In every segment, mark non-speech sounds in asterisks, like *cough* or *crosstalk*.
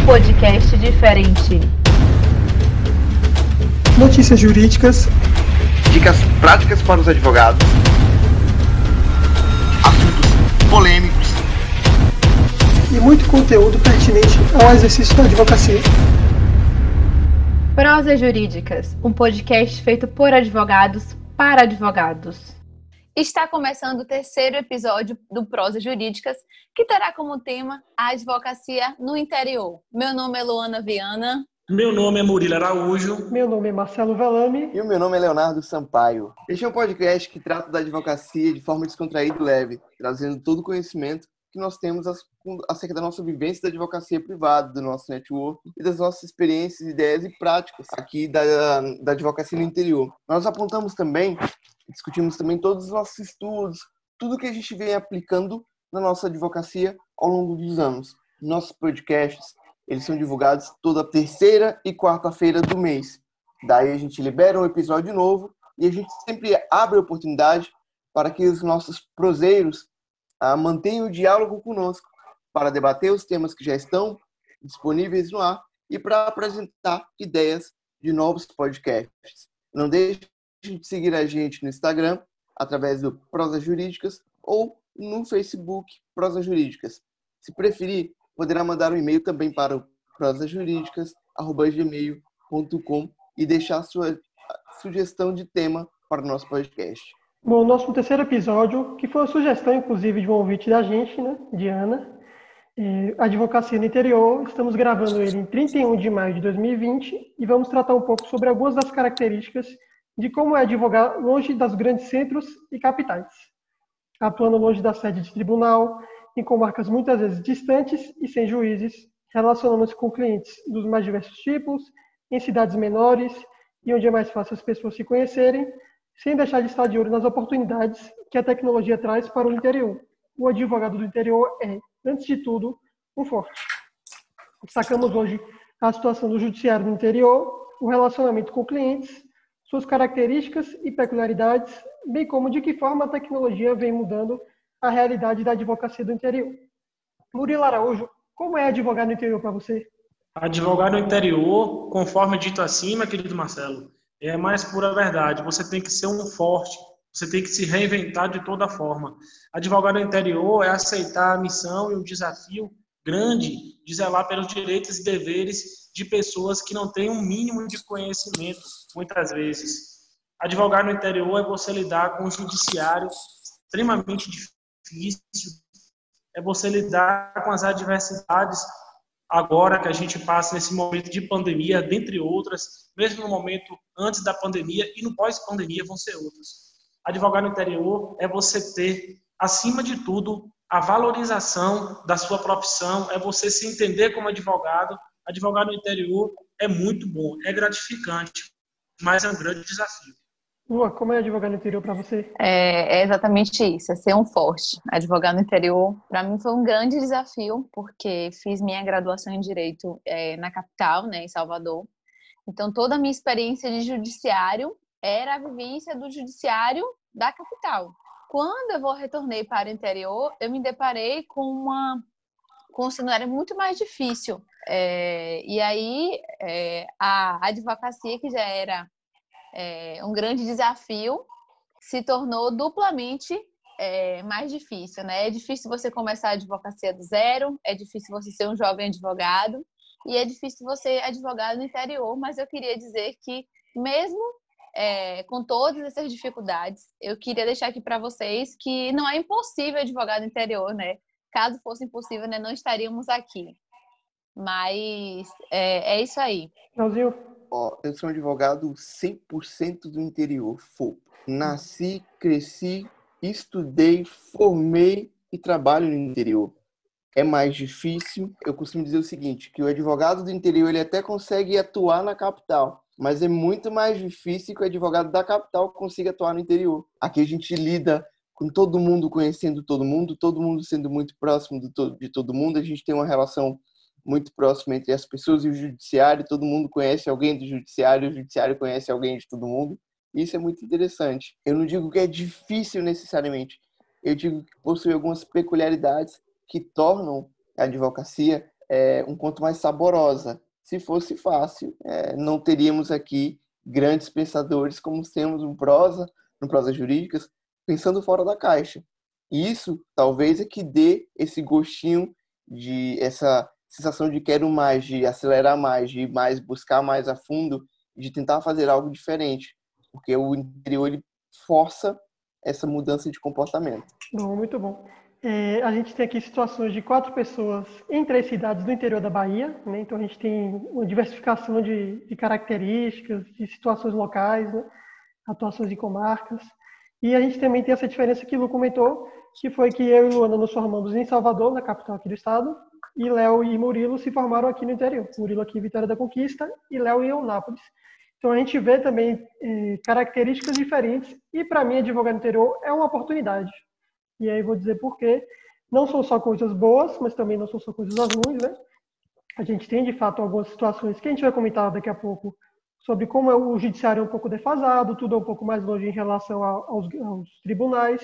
um podcast diferente. Notícias jurídicas, dicas práticas para os advogados, assuntos polêmicos e muito conteúdo pertinente ao exercício da advocacia. Prosas Jurídicas, um podcast feito por advogados para advogados. Está começando o terceiro episódio do Prosas Jurídicas, que terá como tema a advocacia no interior. Meu nome é Luana Viana. Meu nome é Murilo Araújo. Meu nome é Marcelo Velame. E o meu nome é Leonardo Sampaio. Este é um podcast que trata da advocacia de forma descontraída e leve, trazendo todo o conhecimento que nós temos acerca da nossa vivência da advocacia privada, do nosso network e das nossas experiências, ideias e práticas aqui da, da advocacia no interior. Nós apontamos também, discutimos também todos os nossos estudos, tudo que a gente vem aplicando na nossa advocacia ao longo dos anos. Nossos podcasts, eles são divulgados toda terceira e quarta-feira do mês. Daí a gente libera um episódio novo e a gente sempre abre a oportunidade para que os nossos proseiros ah, mantenham o diálogo conosco para debater os temas que já estão disponíveis no ar e para apresentar ideias de novos podcasts. Não deixe de seguir a gente no Instagram através do Prosa Jurídicas ou no Facebook Prosa Jurídicas. Se preferir, poderá mandar um e-mail também para o prosajurídicas@gmail.com e deixar sua sugestão de tema para o nosso podcast. Bom, nosso terceiro episódio, que foi uma sugestão, inclusive, de um ouvinte da gente, né, Diana, é, Advocacia no Interior. Estamos gravando ele em 31 de maio de 2020 e vamos tratar um pouco sobre algumas das características de como é advogar longe dos grandes centros e capitais, atuando longe da sede de tribunal, em comarcas muitas vezes distantes e sem juízes, relacionando-se com clientes dos mais diversos tipos, em cidades menores e onde é mais fácil as pessoas se conhecerem, sem deixar de estar de olho nas oportunidades que a tecnologia traz para o interior. O advogado do interior é, antes de tudo, um forte. Destacamos hoje a situação do judiciário no interior, o relacionamento com clientes, suas características e peculiaridades, bem como de que forma a tecnologia vem mudando a realidade da advocacia do interior. Murilo Araújo, como é advogar no interior para você? Advogar no interior, conforme dito acima, querido Marcelo, é mais pura verdade. Você tem que ser um forte, você tem que se reinventar de toda forma. Advogar no interior é aceitar a missão e o desafio grande de zelar pelos direitos e deveres de pessoas que não têm um mínimo de conhecimento, muitas vezes. Advogar no interior é você lidar com um judiciário extremamente difícil, é você lidar com as adversidades agora que a gente passa nesse momento de pandemia, dentre outras, mesmo no momento antes da pandemia e no pós-pandemia vão ser outras. Advogar no interior é você ter, acima de tudo, a valorização da sua profissão, é você se entender como advogado. Advogar no interior é muito bom, é gratificante, mas é um grande desafio. Lua, como é advogar no interior para você? É, é, exatamente isso, é ser um forte. Advogar no interior, para mim foi um grande desafio, porque fiz minha graduação em Direito é, na capital, né, em Salvador. Então, toda a minha experiência de judiciário era a vivência do judiciário da capital. Quando eu vou retornei para o interior, eu me deparei com uma com um cenário muito mais difícil. É, e aí, é, a advocacia, que já era é, um grande desafio, se tornou duplamente é, mais difícil, né? É difícil você começar a advocacia do zero, é difícil você ser um jovem advogado e é difícil você advogar no interior, mas eu queria dizer que mesmo é, com todas essas dificuldades, eu queria deixar aqui para vocês que não é impossível advogar no interior, né? Caso fosse impossível, né, não estaríamos aqui. Mas é, é isso aí. Brasil, Ó, eu sou um advogado 100% do interior, FOP. Nasci, cresci, estudei, formei e trabalho no interior. É mais difícil. Eu costumo dizer o seguinte, que o advogado do interior ele até consegue atuar na capital, mas é muito mais difícil que o advogado da capital consiga atuar no interior. Aqui a gente lida com todo mundo conhecendo todo mundo, todo mundo sendo muito próximo de todo mundo, a gente tem uma relação muito próximo entre as pessoas e o judiciário, todo mundo conhece alguém do judiciário, o judiciário conhece alguém de todo mundo. Isso é muito interessante. Eu não digo que é difícil necessariamente, eu digo que possui algumas peculiaridades que tornam a advocacia é, um quanto mais saborosa. Se fosse fácil, é, não teríamos aqui grandes pensadores como temos no prosa, no prosa jurídicas, pensando fora da caixa. E isso talvez é que dê esse gostinho de essa sensação de quero mais, de acelerar mais, de mais buscar mais a fundo, de tentar fazer algo diferente, porque o interior ele força essa mudança de comportamento. Bom, muito bom. É, a gente tem aqui situações de quatro pessoas em três cidades do interior da Bahia, né? então a gente tem uma diversificação de, de características, de situações locais, né? atuações em comarcas. E a gente também tem essa diferença que o Lu comentou, que foi que eu e Luana nos formamos em Salvador, na capital aqui do estado, e Léo e Murilo se formaram aqui no interior. Murilo aqui em Vitória da Conquista e Léo em Eunápolis. Então a gente vê também eh, características diferentes e para mim advogar no interior é uma oportunidade. E aí vou dizer por quê. Não são só coisas boas, mas também não são só coisas ruins, né? A gente tem de fato algumas situações que a gente vai comentar daqui a pouco sobre como é o judiciário é um pouco defasado, tudo é um pouco mais longe em relação aos, aos tribunais.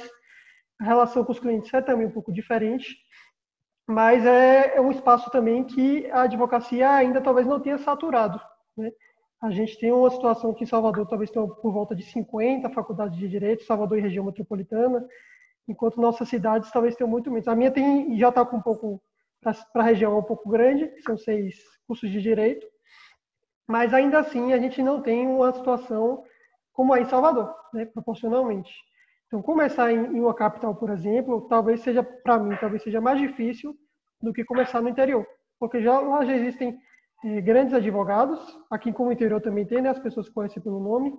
A relação com os clientes é também um pouco diferente mas é, é, um espaço também que a advocacia ainda talvez não tenha saturado. Né? A gente tem uma situação que em Salvador talvez tenha por volta de 50 faculdades de direito, Salvador e região metropolitana, enquanto nossas cidades talvez tenham muito menos. A minha tem já está com um pouco para a região um pouco grande, são seis cursos de direito, mas ainda assim a gente não tem uma situação como aí em Salvador, né, proporcionalmente. Então, começar em, uma capital, por exemplo, talvez seja, para mim, talvez seja mais difícil do que começar no interior. Porque já, lá já existem é, grandes advogados, aqui como interior também tem, né, as pessoas conhecem pelo nome,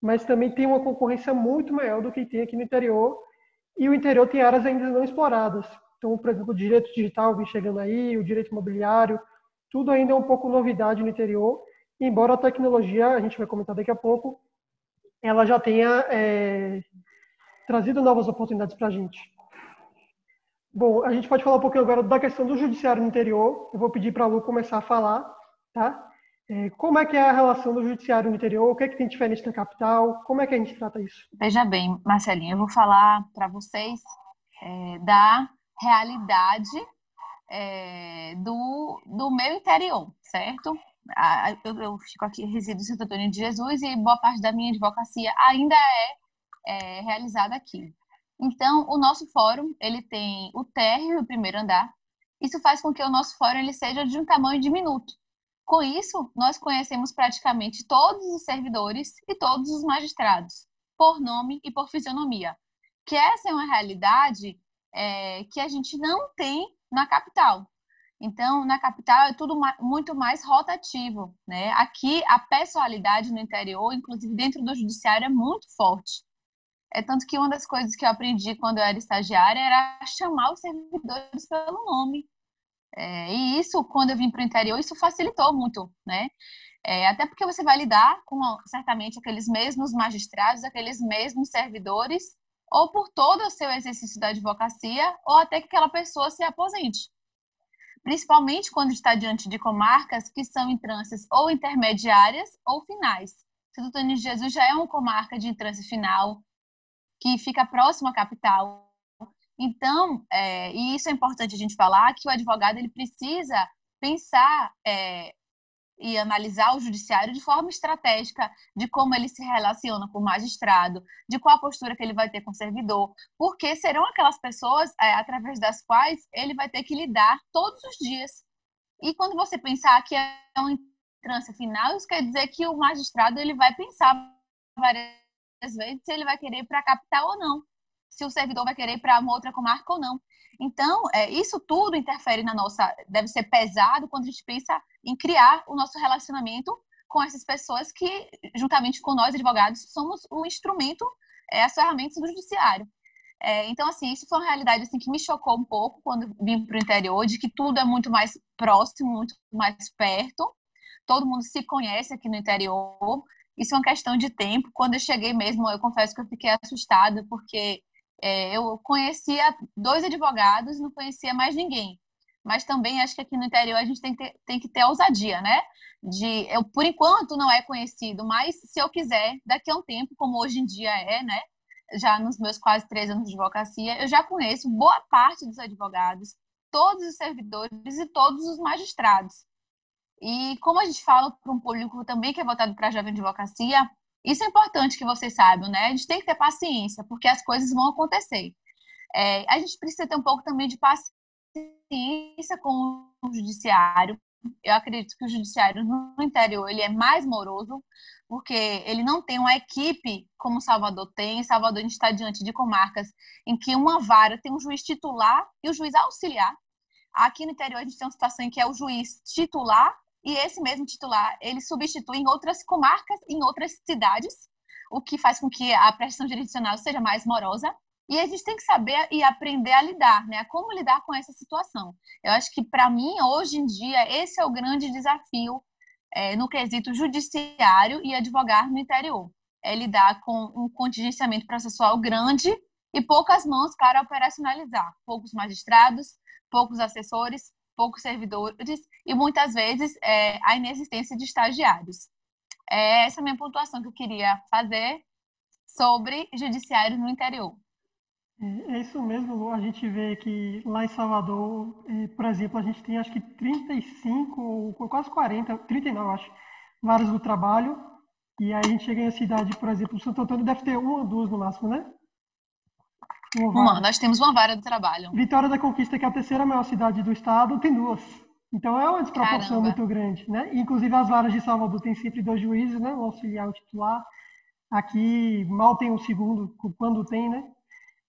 mas também tem uma concorrência muito maior do que tem aqui no interior, e o interior tem áreas ainda não exploradas. Então, por exemplo, o direito digital vem chegando aí, o direito imobiliário, tudo ainda é um pouco novidade no interior, embora a tecnologia, a gente vai comentar daqui a pouco, ela já tenha é, trazido novas oportunidades para a gente. Bom, a gente pode falar um pouquinho agora da questão do judiciário no interior. Eu vou pedir para a Lu começar a falar, tá? É, como é que é a relação do judiciário no interior? O que é que tem diferente na capital? Como é que a gente trata isso? Veja bem, Marcelinho, eu vou falar para vocês é, da realidade é, do, do meu interior, certo? Eu, eu, fico aqui, resido em Santo Antônio de Jesus e boa parte da minha advocacia ainda é é, realizada aqui. Então, o nosso fórum, ele tem o térreo o primeiro andar. Isso faz com que o nosso fórum ele seja de um tamanho diminuto. Com isso, nós conhecemos praticamente todos os servidores e todos os magistrados, por nome e por fisionomia. Que essa é uma realidade é, que a gente não tem na capital. Então, na capital é tudo muito mais rotativo, né? Aqui a pessoalidade no interior, inclusive dentro do judiciário, é muito forte. É tanto que uma das coisas que eu aprendi quando eu era estagiária era chamar os servidores pelo nome. É, e isso, quando eu vim para o interior, isso facilitou muito, né? É, até porque você vai lidar com, certamente, aqueles mesmos magistrados, aqueles mesmos servidores, ou por todo o seu exercício da advocacia, ou até que aquela pessoa se aposente. Principalmente quando está diante de comarcas que são intrâncias ou intermediárias ou finais. Santo Antônio de Jesus já é uma comarca de intrância final, que fica próximo à capital. Então, é, e isso é importante a gente falar, que o advogado ele precisa pensar é, e analisar o judiciário de forma estratégica, de como ele se relaciona com o magistrado, de qual a postura que ele vai ter com o servidor, porque serão aquelas pessoas é, através das quais ele vai ter que lidar todos os dias. E quando você pensar que é uma entrância final, isso quer dizer que o magistrado ele vai pensar várias às vezes se ele vai querer para a capital ou não, se o servidor vai querer para uma outra comarca ou não. Então, é, isso tudo interfere na nossa. deve ser pesado quando a gente pensa em criar o nosso relacionamento com essas pessoas que, juntamente com nós, advogados, somos o instrumento, é, as ferramentas do judiciário. É, então, assim, isso foi uma realidade assim, que me chocou um pouco quando vim para o interior, de que tudo é muito mais próximo, muito mais perto. Todo mundo se conhece aqui no interior. Isso é uma questão de tempo. Quando eu cheguei mesmo, eu confesso que eu fiquei assustada, porque é, eu conhecia dois advogados não conhecia mais ninguém. Mas também acho que aqui no interior a gente tem que ter, tem que ter ousadia, né? De, eu, por enquanto não é conhecido, mas se eu quiser, daqui a um tempo, como hoje em dia é, né? Já nos meus quase três anos de advocacia, eu já conheço boa parte dos advogados, todos os servidores e todos os magistrados. E como a gente fala para um público também que é voltado para jovem advocacia, isso é importante que vocês saibam, né? A gente tem que ter paciência, porque as coisas vão acontecer. É, a gente precisa ter um pouco também de paciência com o judiciário. Eu acredito que o judiciário no interior ele é mais moroso, porque ele não tem uma equipe como Salvador tem. Em Salvador a gente está diante de comarcas em que uma vara tem um juiz titular e o juiz auxiliar. Aqui no interior a gente tem uma situação em que é o juiz titular e esse mesmo titular ele substitui em outras comarcas, em outras cidades, o que faz com que a prestação jurisdicional seja mais morosa. E a gente tem que saber e aprender a lidar, né? Como lidar com essa situação. Eu acho que, para mim, hoje em dia, esse é o grande desafio é, no quesito judiciário e advogar no interior. É lidar com um contingenciamento processual grande e poucas mãos para operacionalizar. Poucos magistrados, poucos assessores, poucos servidores e muitas vezes é, a inexistência de estagiários. É essa é a minha pontuação que eu queria fazer sobre judiciário no interior. É, isso mesmo. A gente vê que lá em Salvador, é, por exemplo, a gente tem acho que 35 ou quase 40, 39, acho, varas do trabalho. E aí a gente chega em cidade, por exemplo, Santo Antônio deve ter uma ou duas no máximo, né? Uma, nós temos uma vara de trabalho. Vitória da Conquista, que é a terceira maior cidade do estado, tem duas. Então é uma desproporção Caramba. muito grande, né? Inclusive as varas de Salvador têm sempre dois juízes, né? O auxiliar e o titular. Aqui mal tem um segundo, quando tem, né?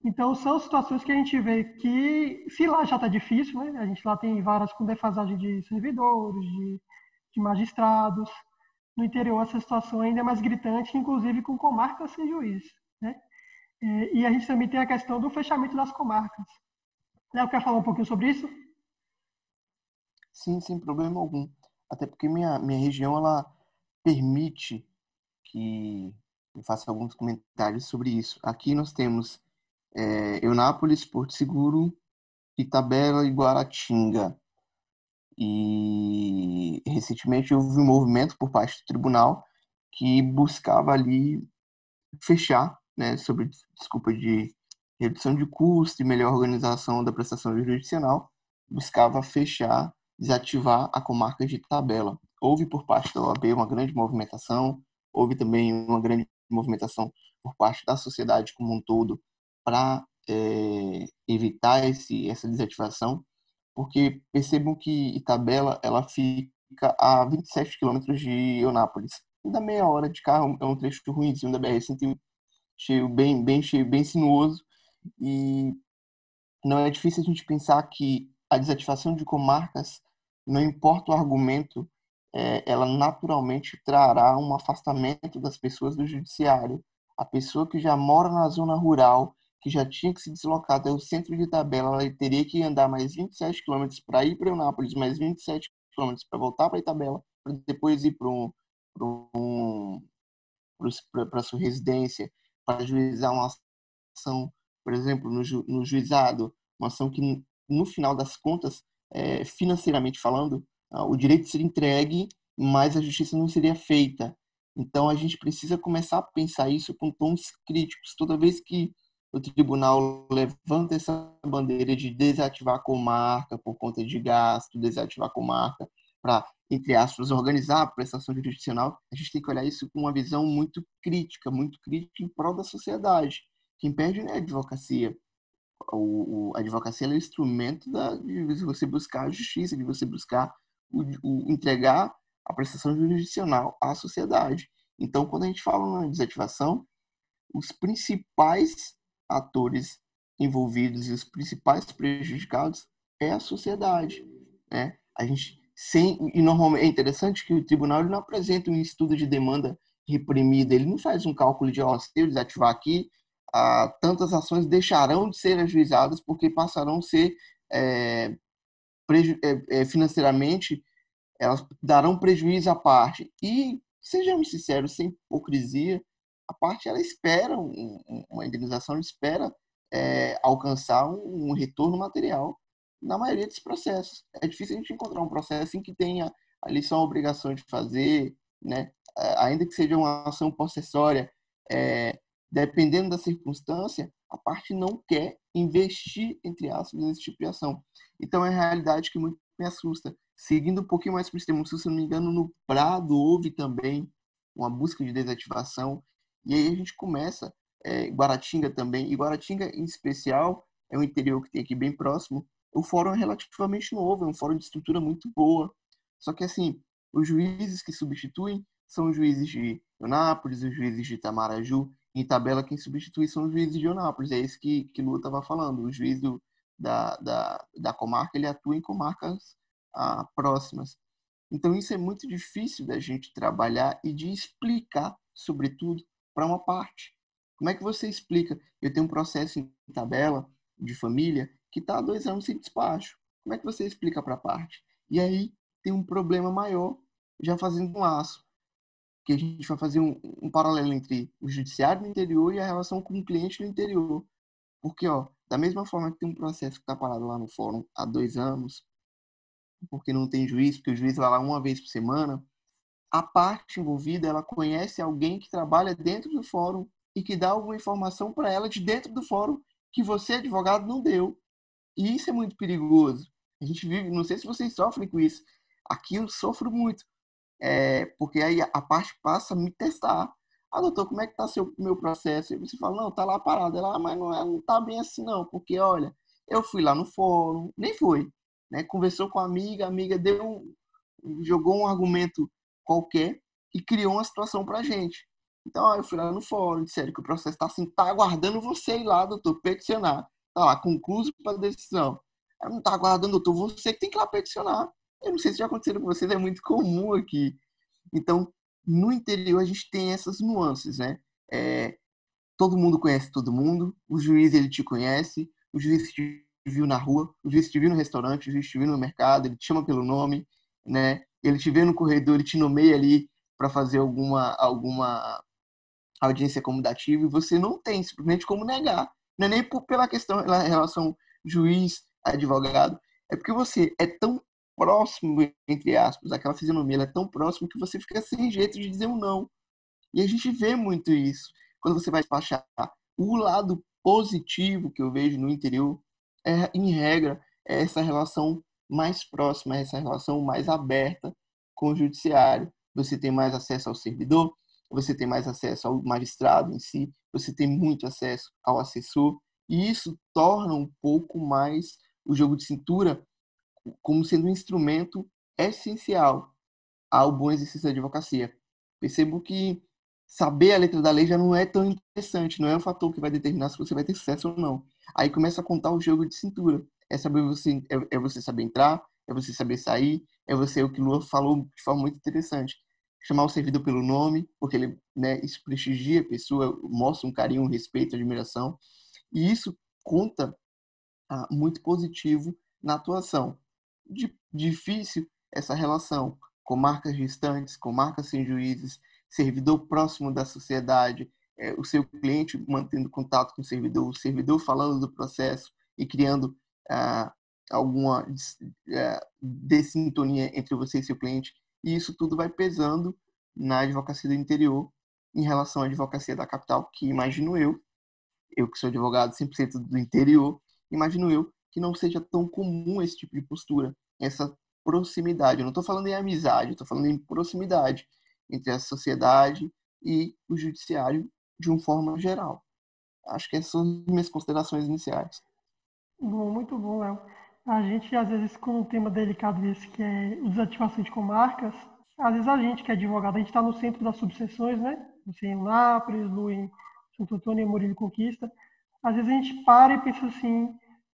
Então são situações que a gente vê que, se lá já está difícil, né? A gente lá tem varas com defasagem de servidores, de, de magistrados. No interior essa situação ainda é mais gritante, inclusive com comarcas sem juiz, É, e a gente também tem a questão do fechamento das comarcas. Léo, quer falar um pouquinho sobre isso? Sim, sem problema algum. Até porque minha, minha região ela permite que eu faça alguns comentários sobre isso. Aqui nós temos é, Eunápolis, Porto Seguro, Itabela e Guaratinga. E recentemente houve um movimento por parte do tribunal que buscava ali fechar né, sobre desculpa de redução de custo e melhor organização da prestação jurisdicional, buscava fechar, desativar a comarca de tabela. Houve por parte da OAB uma grande movimentação, houve também uma grande movimentação por parte da sociedade como um todo para é, evitar esse, essa desativação, porque percebam que Itabela ela fica a 27 quilômetros de Eunápolis. E da meia hora de carro é um trecho ruimzinho da BR-101 cheio bem, bem cheio, bem sinuoso. E não é difícil a gente pensar que a desativação de comarcas, não importa o argumento, é, ela naturalmente trará um afastamento das pessoas do judiciário. A pessoa que já mora na zona rural, que já tinha que se deslocar até o centro de tabela, ela teria que andar mais 27 quilômetros para ir para Eunápolis, mais 27 quilômetros para voltar para Itabela, para depois ir para um, um, para sua residência para juizar uma ação, por exemplo, no, ju, no juizado, uma ação que, no final das contas, é, financeiramente falando, o direito seria entregue, mas a justiça não seria feita. Então, a gente precisa começar a pensar isso com tons críticos. Toda vez que o tribunal levanta essa bandeira de desativar a comarca por conta de gasto, desativar a comarca para entre aspas, organizar a prestação jurisdicional, a gente tem que olhar isso com uma visão muito crítica, muito crítica em prol da sociedade. Quem perde não é a advocacia. O, o, a advocacia é o instrumento da, de você buscar a justiça, de você buscar o, o, entregar a prestação jurisdicional à sociedade. Então, quando a gente fala na desativação, os principais atores envolvidos e os principais prejudicados é a sociedade. Né? A gente sem e normalmente é interessante que o tribunal ele não apresenta um estudo de demanda reprimida, ele não faz um cálculo de ó, se eu desativar aqui, ah, tantas ações deixarão de ser ajuizadas porque passarão a ser é, é, é, financeiramente elas darão prejuízo à parte. E sejamos sinceros sem hipocrisia a parte ela espera um, uma indenização ela espera é, alcançar um, um retorno material na maioria dos processos. É difícil a gente encontrar um processo em que tenha ali só a obrigação de fazer, né? ainda que seja uma ação possessória, é, dependendo da circunstância, a parte não quer investir, entre aspas, nesse tipo de ação. Então é a realidade que muito me assusta. Seguindo um pouquinho mais para o extremo se não me engano, no Prado houve também uma busca de desativação. E aí a gente começa, é, Guaratinga também, e Guaratinga em especial, é um interior que tem aqui bem próximo, o fórum é relativamente novo, é um fórum de estrutura muito boa. Só que, assim, os juízes que substituem são os juízes de Eunápolis, os juízes de Itamaraju. Em tabela, quem substitui são os juízes de Eunápolis. É isso que, que Lula estava falando. O juiz do, da, da, da comarca, ele atua em comarcas ah, próximas. Então, isso é muito difícil da gente trabalhar e de explicar, sobretudo, para uma parte. Como é que você explica? Eu tenho um processo em tabela de família que está há dois anos sem despacho. Como é que você explica para a parte? E aí tem um problema maior, já fazendo um laço, que a gente vai fazer um, um paralelo entre o judiciário no interior e a relação com o cliente no interior. Porque, ó, da mesma forma que tem um processo que está parado lá no fórum há dois anos, porque não tem juiz, porque o juiz vai lá uma vez por semana, a parte envolvida, ela conhece alguém que trabalha dentro do fórum e que dá alguma informação para ela de dentro do fórum que você, advogado, não deu. E isso é muito perigoso. A gente vive, não sei se vocês sofrem com isso. Aqui eu sofro muito. É, porque aí a parte passa a me testar. Ah, doutor, como é que tá seu meu processo? E você fala, não, tá lá parado. Ela, ah, mas não, é, não tá bem assim, não. Porque, olha, eu fui lá no fórum, nem foi. Né? Conversou com a amiga, a amiga deu um, jogou um argumento qualquer e criou uma situação pra gente. Então, ó, eu fui lá no fórum, disseram que o processo está assim, tá aguardando você ir lá, doutor, peticionar. Tá lá, concluso para decisão. Eu não tá aguardando, doutor, você que tem que ir lá peticionar. Eu não sei se já aconteceu com vocês, é muito comum aqui. Então, no interior a gente tem essas nuances, né? É, todo mundo conhece todo mundo, o juiz ele te conhece, o juiz te viu na rua, o juiz te viu no restaurante, o juiz te viu no mercado, ele te chama pelo nome, né? Ele te vê no corredor, ele te nomeia ali para fazer alguma alguma audiência comudativa e você não tem simplesmente como negar. Não é nem por, pela questão da relação juiz-advogado, é porque você é tão próximo, entre aspas, aquela fisionomia é tão próximo que você fica sem jeito de dizer um não. E a gente vê muito isso quando você vai despachar. O lado positivo que eu vejo no interior é, em regra, é essa relação mais próxima, essa relação mais aberta com o judiciário. Você tem mais acesso ao servidor, você tem mais acesso ao magistrado em si, você tem muito acesso ao assessor, e isso torna um pouco mais o jogo de cintura como sendo um instrumento essencial ao bom exercício da advocacia. Percebo que saber a letra da lei já não é tão interessante, não é um fator que vai determinar se você vai ter sucesso ou não. Aí começa a contar o jogo de cintura. É saber você é, é você saber entrar, é você saber sair, é você o que Lua falou de forma muito interessante chamar o servidor pelo nome, porque ele, né, isso prestigia a pessoa, mostra um carinho, um respeito, admiração, e isso conta ah, muito positivo na atuação. De, difícil essa relação com marcas distantes, com marcas sem juízes, servidor próximo da sociedade, é, o seu cliente mantendo contato com o servidor, o servidor falando do processo e criando ah, alguma é, dessintonia entre você e seu cliente e isso tudo vai pesando na advocacia do interior em relação à advocacia da capital, que imagino eu, eu que sou advogado 100% do interior, imagino eu que não seja tão comum esse tipo de postura, essa proximidade. Eu não estou falando em amizade, estou falando em proximidade entre a sociedade e o judiciário de uma forma geral. Acho que essas são as minhas considerações iniciais. Bom, muito bom, Léo. A gente, às vezes, com um tema delicado desse, que é desativação de comarcas, às vezes a gente, que é advogado, a gente está no centro das subseções, né? Em Nápoles, Lu em Santo Antônio e Murilo Conquista. Às vezes a gente para e pensa assim,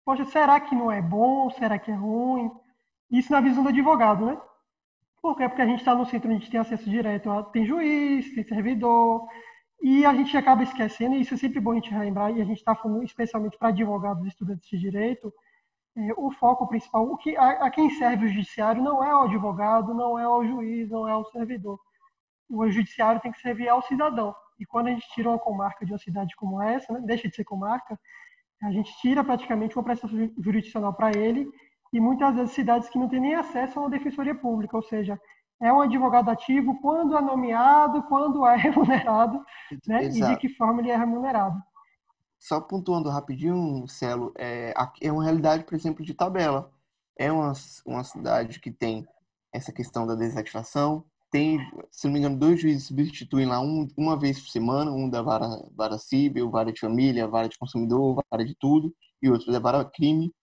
poxa, será que não é bom? Será que é ruim? Isso na visão do advogado, né? Por quê? Porque a gente está no centro, a gente tem acesso direto, a, tem juiz, tem servidor, e a gente acaba esquecendo, e isso é sempre bom a gente relembrar, e a gente está falando especialmente para advogados e estudantes de direito, é, o foco principal, o que, a, a, quem serve o judiciário não é o advogado, não é o juiz, não é o servidor. O judiciário tem que servir ao cidadão. E quando a gente tira uma comarca de uma cidade como essa, né, deixa de ser comarca, a gente tira praticamente uma prestação jurisdicional para ele e muitas vezes cidades que não têm nem acesso a uma defensoria pública, ou seja, é um advogado ativo quando é nomeado, quando é *laughs* remunerado, né, e de que forma ele é remunerado. Só pontuando rapidinho, Celo, é, é uma realidade, por exemplo, de tabela. É uma, uma cidade que tem essa questão da desativação, tem, se não me engano, dois juízes substituem lá um, uma vez por semana, um da vara, vara civil, vara de família, vara de consumidor, vara de tudo, e outro da vara crime,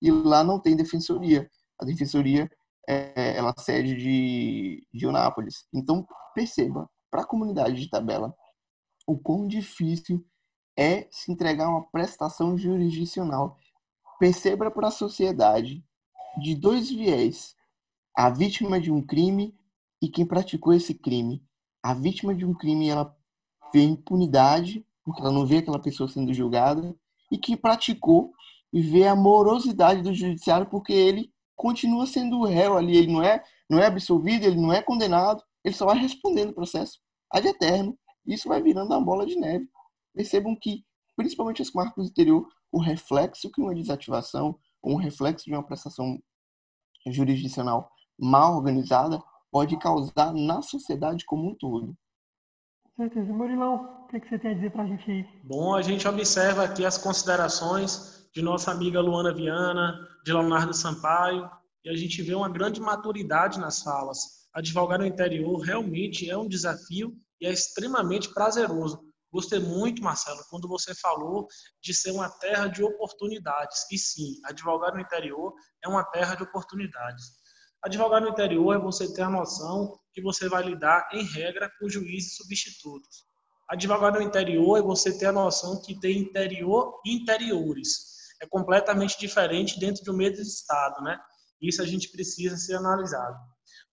e lá não tem defensoria. A defensoria, é, ela cede de, de Eunápolis. Então, perceba, para a comunidade de tabela, o quão difícil é se entregar uma prestação jurisdicional. Perceba para a sociedade de dois viés: a vítima de um crime e quem praticou esse crime. A vítima de um crime ela vê impunidade, porque ela não vê aquela pessoa sendo julgada, e quem praticou vê a morosidade do judiciário, porque ele continua sendo réu ali, ele não é, não é absolvido, ele não é condenado, ele só vai respondendo o processo ad eterno. Isso vai virando uma bola de neve. Percebam que, principalmente as marcas do interior, o reflexo que uma desativação ou um reflexo de uma prestação jurisdicional mal organizada pode causar na sociedade como um todo. Certeza. Murilão, o que, você tem a dizer para a gente aí? Bom, a gente observa aqui as considerações de nossa amiga Luana Viana, de Leonardo Sampaio, e a gente vê uma grande maturidade nas falas. Advogar no interior realmente é um desafio e é extremamente prazeroso. Gostei muito, Marcelo, quando você falou de ser uma terra de oportunidades. E sim, advogar no interior é uma terra de oportunidades. Advogar no interior é você ter a noção que você vai lidar, em regra, com juízes substitutos. Advogar no interior é você ter a noção que tem interior e interiores. É completamente diferente dentro do mesmo estado, né? Isso a gente precisa ser analisado.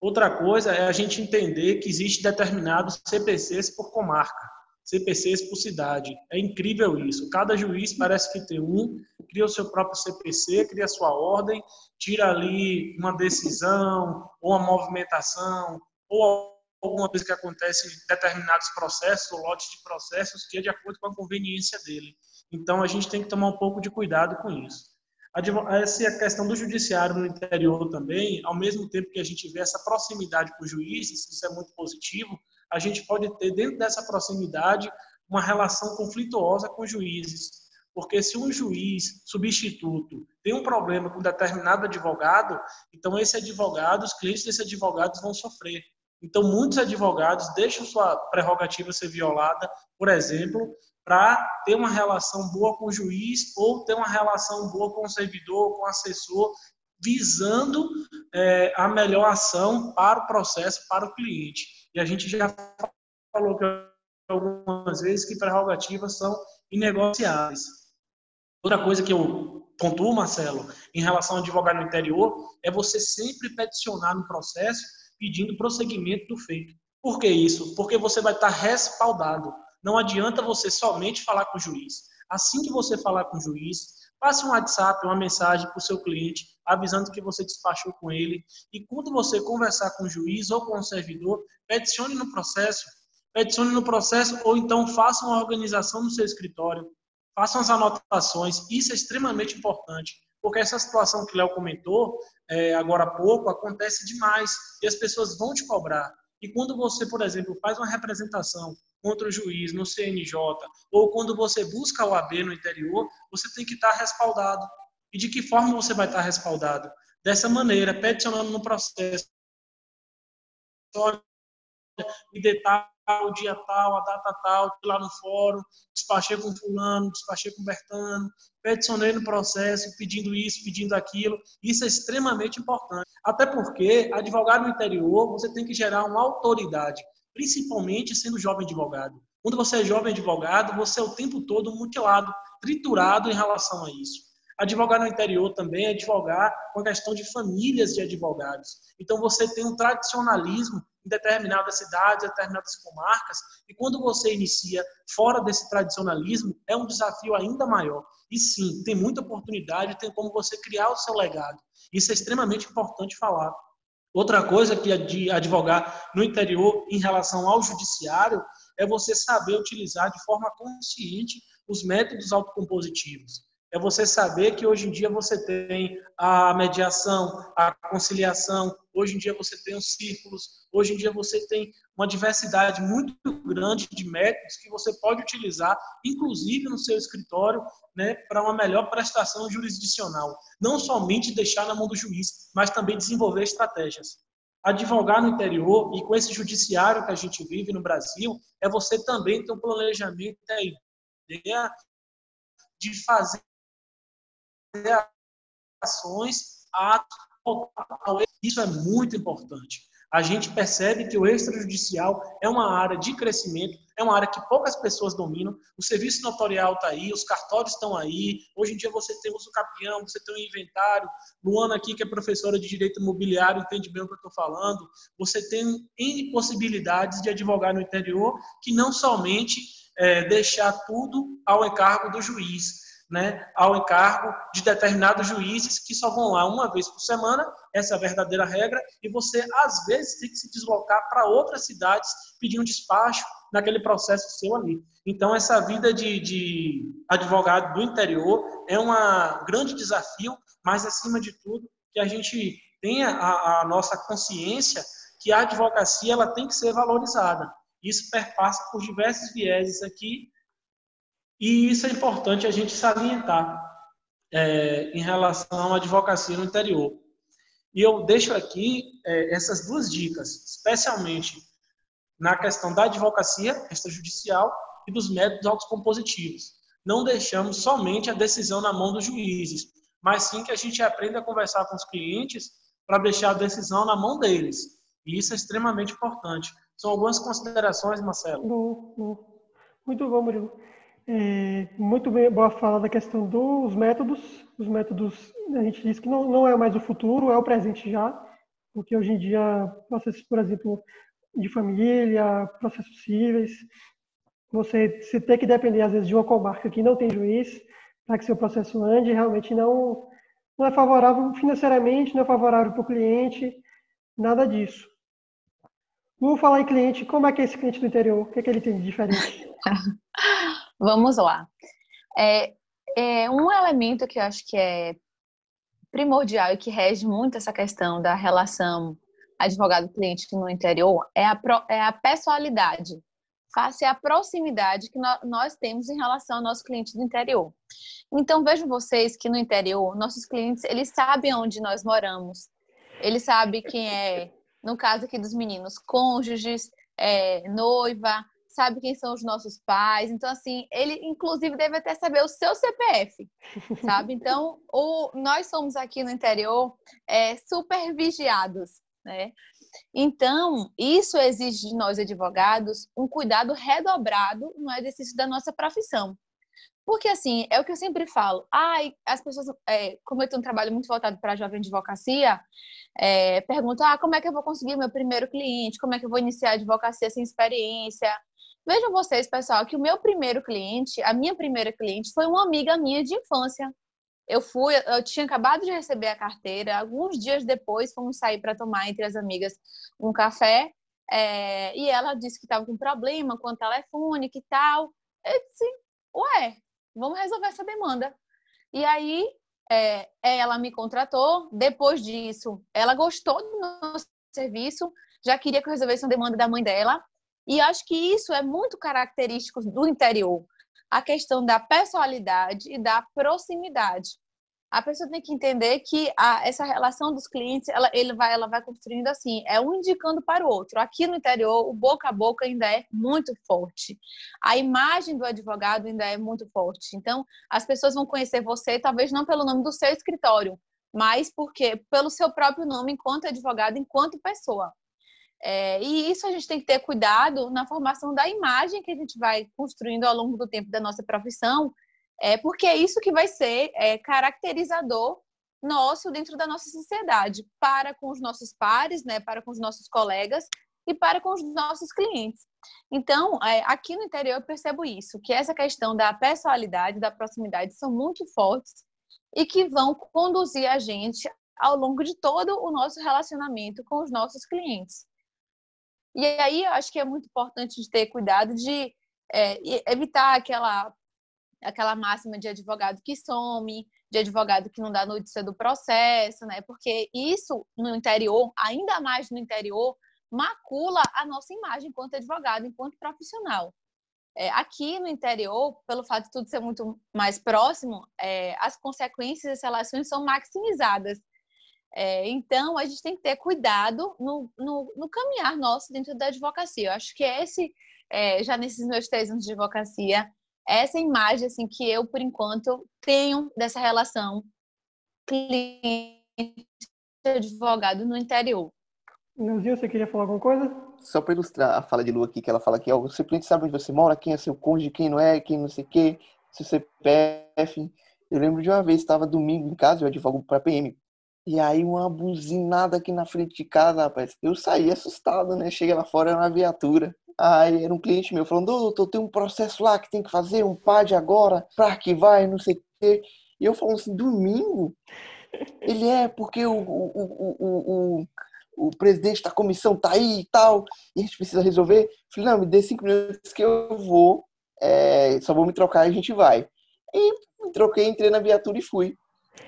Outra coisa é a gente entender que existe determinados CPCs por comarca, CPCs por cidade. É incrível isso. Cada juiz parece que tem um, cria o seu próprio CPC, cria a sua ordem, tira ali uma decisão, ou uma movimentação, ou alguma coisa que acontece em determinados processos, ou lotes de processos, que é de acordo com a conveniência dele. Então, a gente tem que tomar um pouco de cuidado com isso. Essa questão do judiciário no interior também, ao mesmo tempo que a gente vê essa proximidade com os juízes, isso é muito positivo, a gente pode ter dentro dessa proximidade uma relação conflituosa com juízes. Porque se um juiz substituto tem um problema com determinado advogado, então esse advogado, os clientes desse advogado vão sofrer. Então muitos advogados deixam sua prerrogativa ser violada, por exemplo, para ter uma relação boa com o juiz ou ter uma relação boa com o servidor, com o assessor, visando é, a melhor ação para o processo, para o cliente. E a gente já falou algumas vezes que prerrogativas são inegociáveis. Outra coisa que eu pontuo, Marcelo, em relação ao advogado no interior, é você sempre peticionar no processo pedindo prosseguimento do feito. Por que isso? Porque você vai estar respaldado. Não adianta você somente falar com o juiz. Assim que você falar com o juiz, passe um WhatsApp, uma mensagem para o seu cliente, avisando que você despachou com ele. E quando você conversar com o juiz ou com o servidor, peticione no processo. Peticione no processo ou então faça uma organização no seu escritório. Faça as anotações. Isso é extremamente importante. Porque essa situação que o Léo comentou é, agora há pouco acontece demais e as pessoas vão te cobrar. E quando você, por exemplo, faz uma representação contra o juiz no CNJ, ou quando você busca o AB no interior, você tem que estar respaldado. E de que forma você vai estar respaldado? Dessa maneira, peticionando no processo. Me detalhe o dia tal, a data tal, lá no fórum, despachei com fulano, despachei com Bertano, peticionei no processo, pedindo isso, pedindo aquilo. Isso é extremamente importante. Até porque, advogado no interior, você tem que gerar uma autoridade principalmente sendo jovem advogado. Quando você é jovem advogado, você é o tempo todo mutilado, triturado em relação a isso. Advogar no interior também é advogar com a questão de famílias de advogados. Então você tem um tradicionalismo em determinadas cidades, determinadas comarcas, e quando você inicia fora desse tradicionalismo, é um desafio ainda maior. E sim, tem muita oportunidade, tem como você criar o seu legado. Isso é extremamente importante falar. Outra coisa que é de advogar no interior em relação ao judiciário é você saber utilizar de forma consciente os métodos autocompositivos. É você saber que hoje em dia você tem a mediação, a conciliação, hoje em dia você tem os círculos, hoje em dia você tem uma diversidade muito grande de métodos que você pode utilizar, inclusive no seu escritório, né, para uma melhor prestação jurisdicional. Não somente deixar na mão do juiz, mas também desenvolver estratégias. Advogar no interior e com esse judiciário que a gente vive no Brasil, é você também ter um planejamento, a ideia de fazer ações a isso é muito importante. A gente percebe que o extrajudicial é uma área de crescimento, é uma área que poucas pessoas dominam. O serviço notorial está aí, os cartórios estão aí. Hoje em dia você tem uso capião, você tem o inventário. Luana aqui, que é professora de direito imobiliário, entende bem o que eu estou falando. Você tem N possibilidades de advogar no interior que não somente é, deixar tudo ao encargo do juiz né, ao encargo de determinados juízes que só vão lá uma vez por semana, essa é a verdadeira regra, e você, às vezes, tem que se deslocar para outras cidades pedir um despacho naquele processo seu ali. Então, essa vida de, de advogado do interior é um grande desafio, mas, acima de tudo, que a gente tenha a, a nossa consciência que a advocacia ela tem que ser valorizada. Isso perpassa por diversos vieses aqui, e isso é importante a gente salientar é, em relação à advocacia no interior. E eu deixo aqui é, essas duas dicas, especialmente na questão da advocacia extrajudicial e dos métodos autocompositivos. Não deixamos somente a decisão na mão dos juízes, mas sim que a gente aprenda a conversar com os clientes para deixar a decisão na mão deles. E isso é extremamente importante. São algumas considerações, Marcelo. Bom, bom. Muito bom, Murilo. Muito bem, boa fala da questão dos métodos. Os métodos, a gente diz que não, não é mais o futuro, é o presente já, porque hoje em dia, processos, por exemplo, de família, processos cíveis, você, você tem que depender, às vezes, de uma comarca que não tem juiz para que seu processo ande, realmente não, não é favorável financeiramente, não é favorável para o cliente, nada disso. Vou falar em cliente, como é que é esse cliente do interior? O que, é que ele tem de diferente? *laughs* Vamos lá. É, é, um elemento que eu acho que é primordial e que rege muito essa questão da relação advogado-cliente no interior é a, é a pessoalidade, face à proximidade que nós temos em relação ao nosso cliente do interior. Então, vejam vocês que no interior, nossos clientes, eles sabem onde nós moramos, eles sabem quem é, no caso aqui dos meninos, cônjuges, é, noiva, sabe quem são os nossos pais. Então, assim, ele inclusive deve até saber o seu CPF, *laughs* sabe? Então, o, nós somos aqui no interior é, super vigiados, né? Então, isso exige de nós advogados um cuidado redobrado no exercício da nossa profissão. Porque, assim, é o que eu sempre falo. Ai, as pessoas, é, como eu tenho um trabalho muito voltado para a jovem advocacia, é, perguntam, ah, como é que eu vou conseguir meu primeiro cliente? Como é que eu vou iniciar a advocacia sem experiência? Vejam vocês, pessoal, que o meu primeiro cliente, a minha primeira cliente, foi uma amiga minha de infância. Eu fui, eu tinha acabado de receber a carteira, alguns dias depois fomos sair para tomar entre as amigas um café, é, e ela disse que estava com problema com o telefone e tal. Eu disse, ué, vamos resolver essa demanda. E aí é, ela me contratou, depois disso, ela gostou do nosso serviço, já queria que eu resolvesse uma demanda da mãe dela, e acho que isso é muito característico do interior, a questão da personalidade e da proximidade. A pessoa tem que entender que a, essa relação dos clientes, ela, ele vai, ela vai construindo assim, é um indicando para o outro. Aqui no interior, o boca a boca ainda é muito forte. A imagem do advogado ainda é muito forte. Então, as pessoas vão conhecer você, talvez não pelo nome do seu escritório, mas porque pelo seu próprio nome enquanto advogado, enquanto pessoa. É, e isso a gente tem que ter cuidado na formação da imagem que a gente vai construindo ao longo do tempo da nossa profissão, é, porque é isso que vai ser é, caracterizador nosso dentro da nossa sociedade, para com os nossos pares, né, para com os nossos colegas e para com os nossos clientes. Então, é, aqui no interior eu percebo isso, que essa questão da pessoalidade, da proximidade são muito fortes e que vão conduzir a gente ao longo de todo o nosso relacionamento com os nossos clientes. E aí eu acho que é muito importante ter cuidado de é, evitar aquela aquela máxima de advogado que some, de advogado que não dá notícia do processo, né? Porque isso no interior, ainda mais no interior, macula a nossa imagem enquanto advogado, enquanto profissional. É, aqui no interior, pelo fato de tudo ser muito mais próximo, é, as consequências das relações são maximizadas. É, então, a gente tem que ter cuidado no, no, no, caminhar nosso dentro da advocacia. Eu acho que esse, é, já nesses meus três anos de advocacia, essa imagem assim que eu, por enquanto, tenho dessa relação cliente-advogado no interior. Neuzinho, você queria falar alguma coisa? Só para ilustrar a fala de Lu aqui, que ela fala que ó, o seu cliente sabe onde você mora, quem é seu cônjuge, quem não é, quem não sei o quê, seu CPF. Eu lembro de uma vez, estava domingo em casa, eu advogo para PM. E aí uma buzinada aqui na frente de casa, rapaz. Eu saí assustado, né? Cheguei lá fora, era uma viatura. Aí era um cliente meu falando, doutor, tem um processo lá que tem que fazer, um PAD agora, para arquivar e não sei o quê. E eu falo assim, domingo? Ele é, porque o, o, o, o, presidente da comissão tá aí e tal, e a gente precisa resolver. Falei, não, me dê cinco minutos que eu vou, é, só vou me trocar e a gente vai. E me troquei, entrei na viatura e fui.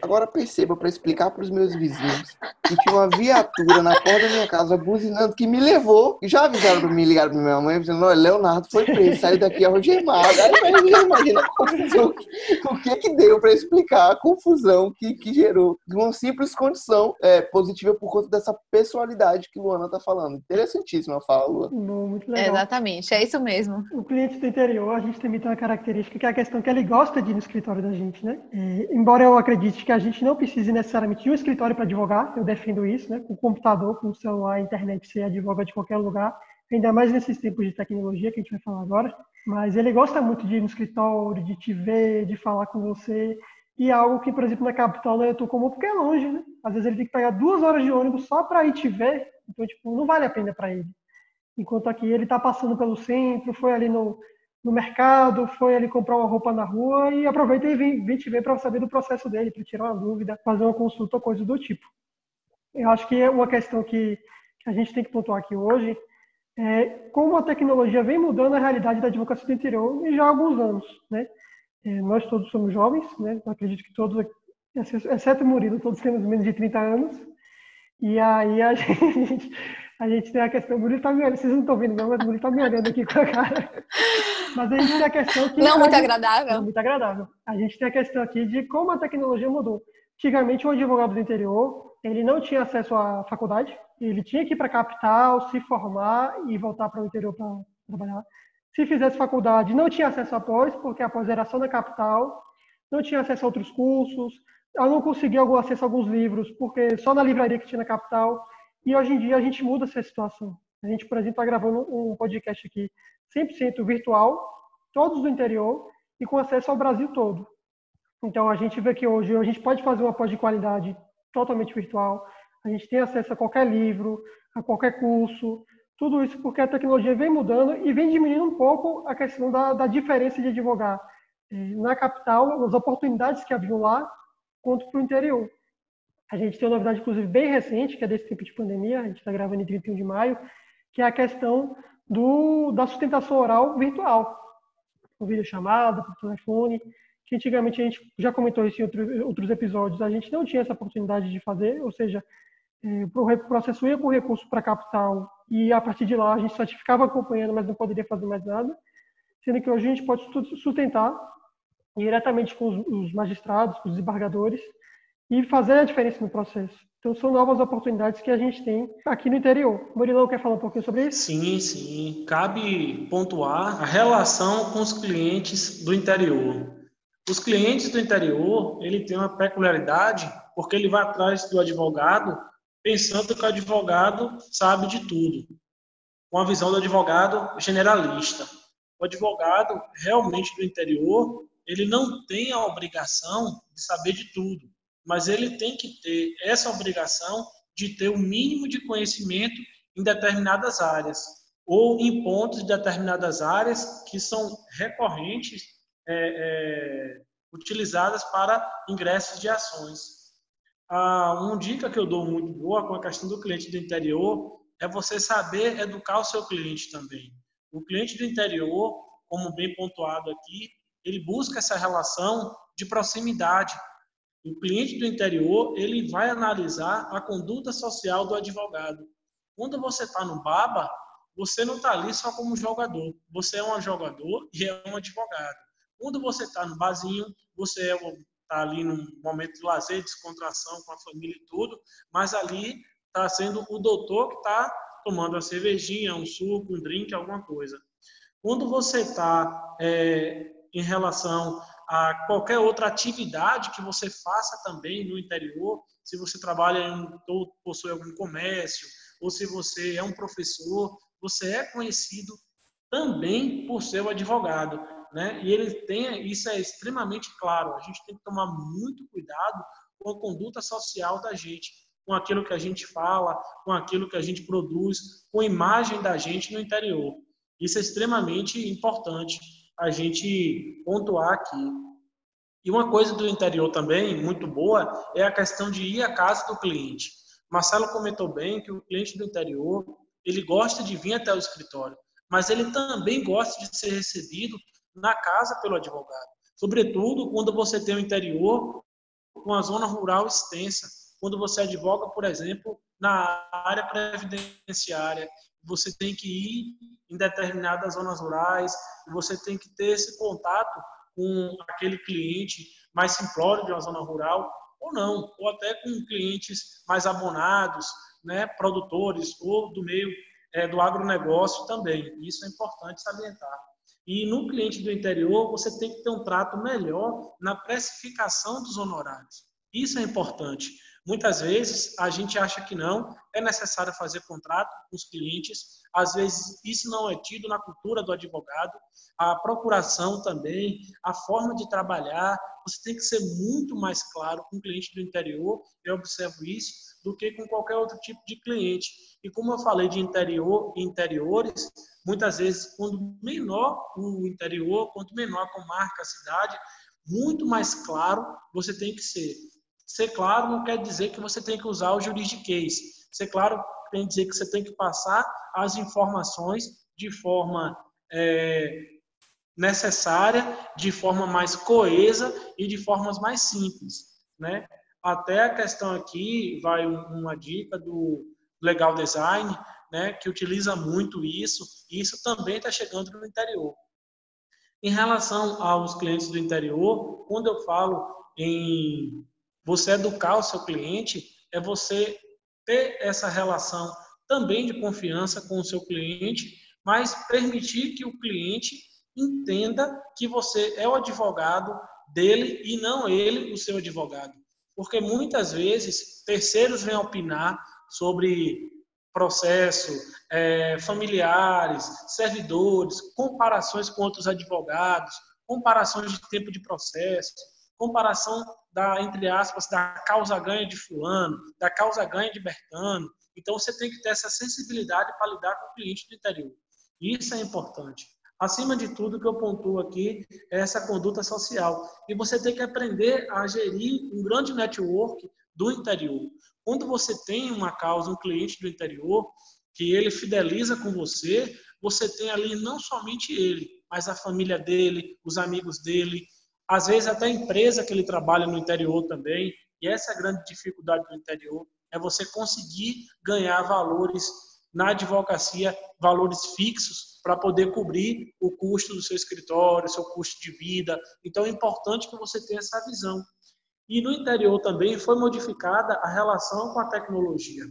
Agora perceba, para explicar para os meus vizinhos, que tinha uma viatura na porta da minha casa buzinando que me levou. E já avisaram para mim, ligaram para minha mãe, dizendo: Olha, Leonardo foi preso, saiu daqui algemado. Aí eu imagina a confusão, o que que deu para explicar a confusão que, que gerou de uma simples condição é, positiva por conta dessa personalidade que Luana está falando. Interessantíssima a fala, Luana. muito legal. exatamente, é isso mesmo. O cliente do interior, a gente também tem uma característica que é a questão que ele gosta de ir no escritório da gente, né? É, embora eu acredite que a gente não precise necessariamente de um escritório para advogar, eu defendo isso, né? Com computador, com celular, internet, você advoga de qualquer lugar, ainda mais nesses tempos de tecnologia que a gente vai falar agora. Mas ele gosta muito de ir no escritório, de te ver, de falar com você. E é algo que, por exemplo, na capital não é tão comum porque é longe, né? Às vezes ele tem que pegar duas horas de ônibus só para ir te ver, então, tipo, não vale a pena para ele. Enquanto aqui ele está passando pelo centro, foi ali no, no mercado, foi ali comprar uma roupa na rua e aproveita e vem, vem te ver para saber do processo dele, para tirar uma dúvida, fazer uma consulta ou coisa do tipo. Eu acho que é uma questão que, que a gente tem que pontuar aqui hoje é como a tecnologia vem mudando a realidade da advocacia do interior já há alguns anos, né? É, nós todos somos jovens, né? Eu acredito que todos, exceto Murilo, todos temos menos de 30 anos. E aí a *laughs* gente, a gente tem a questão, o Murilo está me olhando, vocês não estão vendo não, mas o Murilo está me olhando aqui com a cara. Mas a gente tem a questão que... Não muito agradável. Não muito agradável. A gente tem a questão aqui de como a tecnologia mudou. Antigamente, o advogado do interior, ele não tinha acesso à faculdade, ele tinha que ir para a capital, se formar e voltar para o interior para trabalhar. Se fizesse faculdade, não tinha acesso a pós, porque a pós era só na capital, não tinha acesso a outros cursos, eu não conseguia algum acesso a alguns livros, porque só na livraria que tinha na capital. E hoje em dia a gente muda essa situação. A gente, por exemplo, está gravando um podcast aqui 100% virtual, todos do interior e com acesso ao Brasil todo. Então a gente vê que hoje a gente pode fazer uma pós de qualidade totalmente virtual, a gente tem acesso a qualquer livro, a qualquer curso, tudo isso porque a tecnologia vem mudando e vem diminuindo um pouco a questão da, da diferença de advogar eh, na capital, as oportunidades que haviam lá, quanto para o interior. A gente tem uma novidade, inclusive, bem recente, que é desse tempo de pandemia, a gente está gravando em 31 de maio, que é a questão do, da sustentação oral virtual, por videochamada, por telefone, que antigamente a gente já comentou isso em outro, outros episódios, a gente não tinha essa oportunidade de fazer, ou seja, é, o processo ia com recurso para capital e a partir de lá a gente só ficava acompanhando, mas não poderia fazer mais nada, sendo que hoje a gente pode sustentar diretamente com os, os magistrados, com os desembargadores, e fazer a diferença no processo. Então, são novas oportunidades que a gente tem aqui no interior. Murilão quer falar um pouquinho sobre isso? Sim, sim. Cabe pontuar a relação com os clientes do interior. Os clientes do interior, ele tem uma peculiaridade, porque ele vai atrás do advogado pensando que o advogado sabe de tudo, com a visão do advogado generalista. O advogado realmente do interior, ele não tem a obrigação de saber de tudo, mas ele tem que ter essa obrigação de ter o mínimo de conhecimento em determinadas áreas ou em pontos de determinadas áreas que são recorrentes, é, é, utilizadas para ingressos de ações. Ah, uma dica que eu dou muito boa com a questão do cliente do interior é você saber educar o seu cliente também. O cliente do interior, como bem pontuado aqui, ele busca essa relação de proximidade. O cliente do interior, ele vai analisar a conduta social do advogado. Quando você está no BABA, você não está ali só como jogador. Você é um jogador e é um advogado. Quando você está no barzinho, você está é ali num momento de lazer, descontração com a família e tudo, mas ali está sendo o doutor que está tomando a cervejinha, um suco, um drink, alguma coisa. Quando você está é, em relação a qualquer outra atividade que você faça também no interior, se você trabalha ou possui algum comércio, ou se você é um professor, você é conhecido também por ser o advogado, né? E ele tem, isso é extremamente claro. A gente tem que tomar muito cuidado com a conduta social da gente, com aquilo que a gente fala, com aquilo que a gente produz, com a imagem da gente no interior. Isso é extremamente importante a gente pontuar aqui. E uma coisa do interior também, muito boa, é a questão de ir à casa do cliente. Marcelo comentou bem que o cliente do interior, ele gosta de vir até o escritório, mas ele também gosta de ser recebido na casa pelo advogado. Sobretudo quando você tem o interior com a zona rural extensa, quando você advoga, por exemplo, na área previdenciária, você tem que ir em determinadas zonas rurais, você tem que ter esse contato com aquele cliente mais simplório de uma zona rural, ou não, ou até com clientes mais abonados, né, produtores ou do meio é, do agronegócio também. Isso é importante salientar. E no cliente do interior, você tem que ter um trato melhor na precificação dos honorários. Isso é importante. Muitas vezes a gente acha que não, é necessário fazer contrato com os clientes, às vezes isso não é tido na cultura do advogado, a procuração também, a forma de trabalhar, você tem que ser muito mais claro com o cliente do interior, eu observo isso, do que com qualquer outro tipo de cliente. E como eu falei de interior e interiores, muitas vezes, quando menor o interior, quanto menor a comarca, a cidade, muito mais claro você tem que ser. Ser claro não quer dizer que você tem que usar o juridiquês. Ser claro quer dizer que você tem que passar as informações de forma é, necessária, de forma mais coesa e de formas mais simples, né? Até a questão aqui vai uma dica do legal design, né, que utiliza muito isso, e isso também está chegando no interior. Em relação aos clientes do interior, quando eu falo em você educar o seu cliente, é você ter essa relação também de confiança com o seu cliente, mas permitir que o cliente entenda que você é o advogado dele e não ele o seu advogado. Porque muitas vezes terceiros vêm opinar sobre processo, é, familiares, servidores, comparações com outros advogados, comparações de tempo de processo, comparação da, entre aspas, da causa ganha de fulano, da causa ganha de Bertano. Então você tem que ter essa sensibilidade para lidar com o cliente do interior. Isso é importante. Acima de tudo, que eu pontuo aqui é essa conduta social. E você tem que aprender a gerir um grande network do interior. Quando você tem uma causa, um cliente do interior, que ele fideliza com você, você tem ali não somente ele, mas a família dele, os amigos dele, às vezes até a empresa que ele trabalha no interior também. E essa é a grande dificuldade do interior, é você conseguir ganhar valores na advocacia, valores fixos para poder cobrir o custo do seu escritório, seu custo de vida. Então é importante que você tenha essa visão. E no interior também foi modificada a relação com a tecnologia.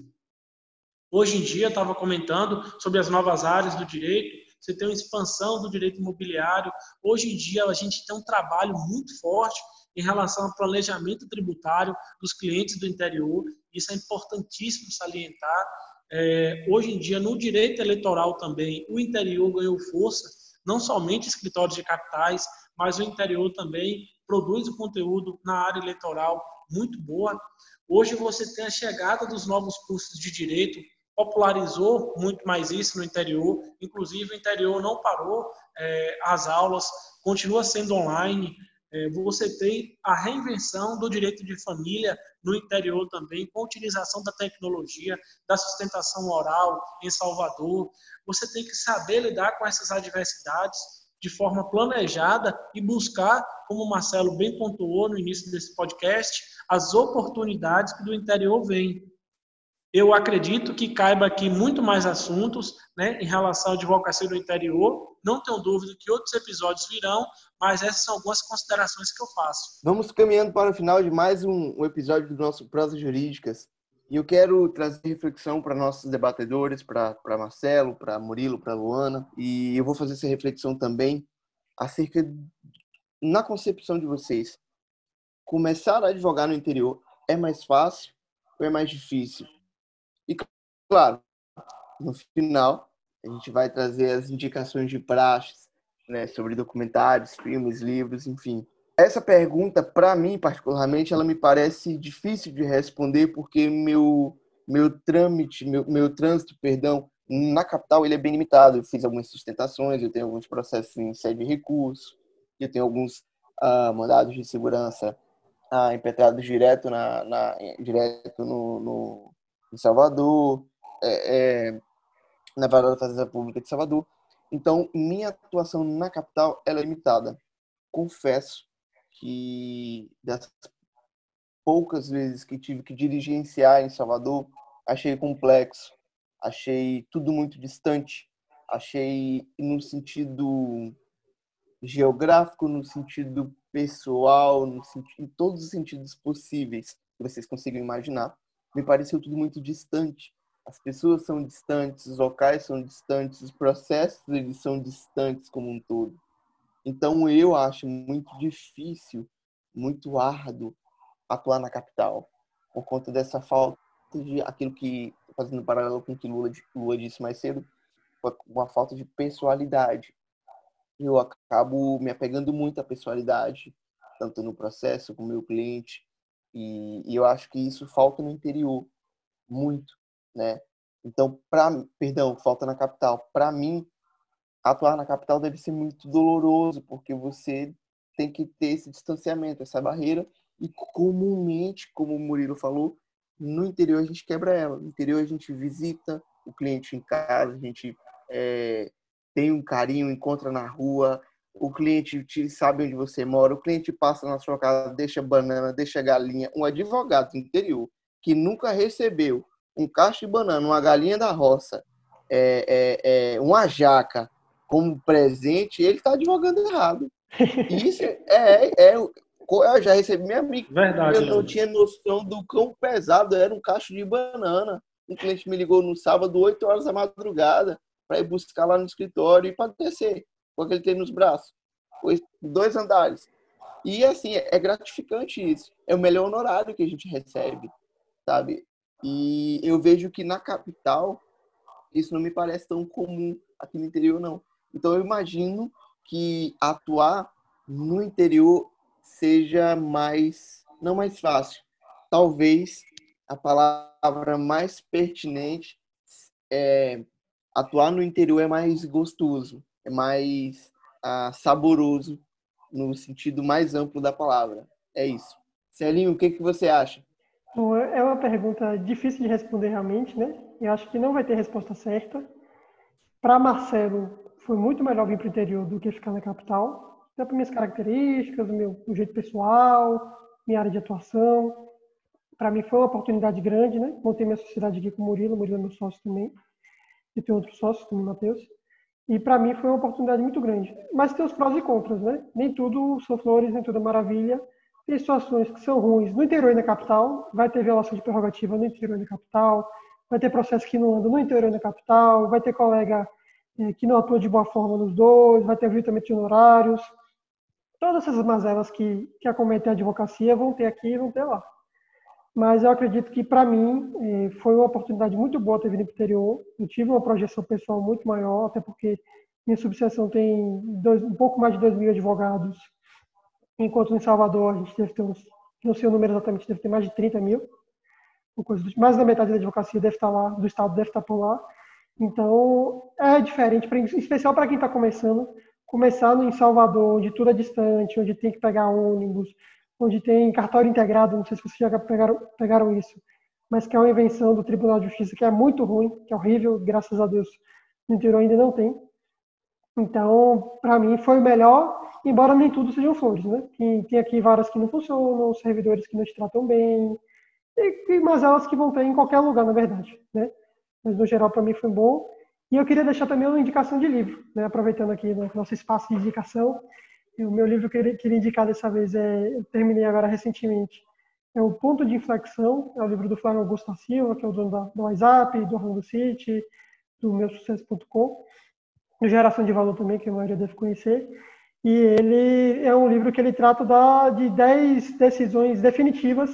Hoje em dia, estava comentando sobre as novas áreas do direito, você tem uma expansão do direito imobiliário. Hoje em dia, a gente tem um trabalho muito forte em relação ao planejamento tributário dos clientes do interior. Isso é importantíssimo salientar. É, hoje em dia, no direito eleitoral também, o interior ganhou força, não somente escritórios de capitais, mas o interior também produz o conteúdo na área eleitoral muito boa. Hoje você tem a chegada dos novos cursos de direito, popularizou muito mais isso no interior. Inclusive, o interior não parou é, as aulas, continua sendo online. É, você tem a reinvenção do direito de família no interior também, com a utilização da tecnologia, da sustentação oral em Salvador. Você tem que saber lidar com essas adversidades. de forma planejada e buscar, como o Marcelo bem pontuou no início desse podcast, as oportunidades que do interior vêm. Eu acredito que caiba aqui muito mais assuntos né, em relação à advocacia do interior. Não tenho dúvida que outros episódios virão, mas essas são algumas considerações que eu faço. Vamos caminhando para o final de mais um, episódio do nosso Prosa Jurídicas. E eu quero trazer reflexão para nossos debatedores, para Marcelo, para Murilo, para Luana. E eu vou fazer essa reflexão também acerca, na concepção de vocês, começar a advogar no interior é mais fácil ou é mais difícil? Claro, no final, a gente vai trazer as indicações de praxes, né, sobre documentários, filmes, livros, enfim. Essa pergunta, para mim, particularmente, ela me parece difícil de responder porque meu meu trâmite, meu, meu trânsito, perdão, na capital ele é bem limitado. Eu fiz algumas sustentações, eu tenho alguns processos em sede de recurso, eu tenho alguns uh, mandados de segurança uh, impetrados direto na, na direto no, no, em Salvador, é, é, na Vara da Fazenda Pública de Salvador. Então, minha atuação na capital é limitada. Confesso que das poucas vezes que tive que dirigenciar em Salvador, achei complexo, achei tudo muito distante, achei no sentido geográfico, no sentido pessoal, no sentido, em todos os sentidos possíveis que vocês consigam imaginar me pareceu tudo muito distante. As pessoas são distantes, os locais são distantes, os processos eles são distantes como um todo. Então eu acho muito difícil, muito árduo atuar na capital por conta dessa falta de aquilo que fazendo paralelo com o que Lula, Lula disse mais cedo, uma falta de pessoalidade. Eu acabo me apegando muito à pessoalidade, tanto no processo com o meu cliente, e, e eu acho que isso falta no interior muito, né? Então, para, perdão, falta na capital. Para mim, atuar na capital deve ser muito doloroso, porque você tem que ter esse distanciamento, essa barreira, e comumente, como o Murilo falou, no interior a gente quebra ela. No interior a gente visita o cliente em casa, a gente é, tem um carinho, encontra na rua, o cliente te, sabe onde você mora, o cliente passa na sua casa, deixa banana, deixa galinha. Um advogado do interior que nunca recebeu um cacho de banana, uma galinha da roça, é, é, é uma jaca como presente, ele está advogando errado. Isso é, é, eu já recebi minha amiga. Verdade. Eu não tinha noção do quão pesado era um cacho de banana. Um cliente me ligou no sábado, 8 horas da madrugada, para ir buscar lá no escritório e para descer com aquele tem nos braços. Dois andares. E assim, é gratificante isso. É o melhor honorário que a gente recebe, sabe? E eu vejo que na capital isso não me parece tão comum aqui no interior, não. Então eu imagino que atuar no interior seja mais, não mais fácil. Talvez a palavra mais pertinente é atuar no interior é mais gostoso, é mais ah, saboroso no sentido mais amplo da palavra. É isso. Celinho, o que, que você acha? Bom, é uma pergunta difícil de responder realmente, né? Eu acho que não vai ter resposta certa. Para Marcelo, foi muito melhor vir para o interior do que ficar na capital, até por minhas características, o meu o jeito pessoal, minha área de atuação. Para mim foi uma oportunidade grande, né? Montei minha sociedade aqui com o Murilo, o Murilo é meu sócio também, e tem outros sócios, como o Matheus. E para mim foi uma oportunidade muito grande. Mas tem os prós e contras, né? Nem tudo são flores, nem tudo é maravilha. Tem situações que são ruins no interior e na capital. Vai ter violação de prerrogativa no interior e na capital. Vai ter processo que não anda no interior e na capital. Vai ter colega é, que não atua de boa forma nos dois. Vai ter aviltamento de honorários. Todas essas mazelas que, que acometem a advocacia vão ter aqui e vão ter lá. Mas eu acredito que, para mim, eh, foi uma oportunidade muito boa ter vindo para o interior. Eu tive uma projeção pessoal muito maior, até porque minha subseção tem dois, um pouco mais de 2 mil advogados, enquanto em Salvador a gente deve ter uns, não sei o número exatamente, deve ter mais de 30 mil. Mais da metade da advocacia deve estar lá, do Estado deve estar por lá. Então, é diferente, em especial para quem está começando, começando em Salvador, onde tudo é distante, onde tem que pegar ônibus, onde tem cartório integrado, não sei se vocês já pegaram, pegaram isso, mas que é uma invenção do Tribunal de Justiça que é muito ruim, que é horrível, graças a Deus no interior ainda não tem. Então, para mim, foi melhor, embora nem tudo sejam flores, né? Tem, tem aqui várias que não funcionam, servidores que não te tratam bem, e, mas elas que vão ter em qualquer lugar, na verdade, né? Mas, no geral, para mim foi bom. E eu queria deixar também uma indicação de livro, né? aproveitando aqui o nosso espaço de indicação. O meu livro que eu queria indicar dessa vez é, eu terminei agora recentemente, é o Ponto de Inflexão, é o livro do Flávio Augusto da Silva, que é o dono da, do WhatsApp, do Orlando City, do meu do Geração de Valor também, que a maioria deve conhecer. E ele é um livro que ele trata da, de 10 decisões definitivas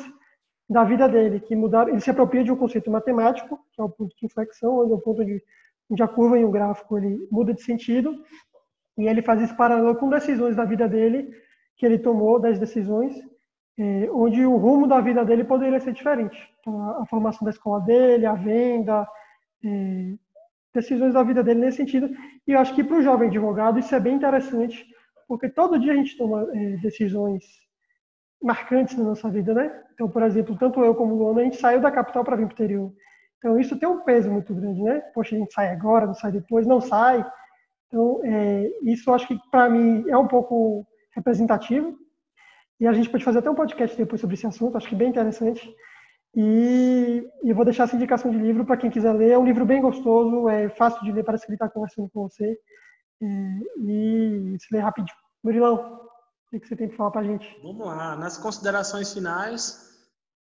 da vida dele, que mudaram. Ele se apropria de um conceito matemático, que é o ponto de inflexão, onde é o ponto de onde a curva em um gráfico ele muda de sentido, e ele faz isso paralelo com decisões da vida dele, que ele tomou, 10 decisões, é, onde o rumo da vida dele poderia ser diferente. Então, a, a, formação da escola dele, a venda, é, decisões da vida dele nesse sentido. E eu acho que para o jovem advogado isso é bem interessante, porque todo dia a gente toma é, decisões marcantes na nossa vida, né? Então, por exemplo, tanto eu como o Luana, a gente saiu da capital para vir para o interior. Então, isso tem um peso muito grande, né? Poxa, a gente sai agora, não sai depois, não sai. Então, é, isso acho que, para mim, é um pouco representativo e a gente pode fazer até um podcast depois sobre esse assunto, acho que bem interessante. E, e vou deixar essa indicação de livro para quem quiser ler. É um livro bem gostoso, é fácil de ler, parece que ele está conversando com você. É, e se lê rapidinho. Murilão, o que você tem para falar para a gente? Vamos lá. Nas considerações finais,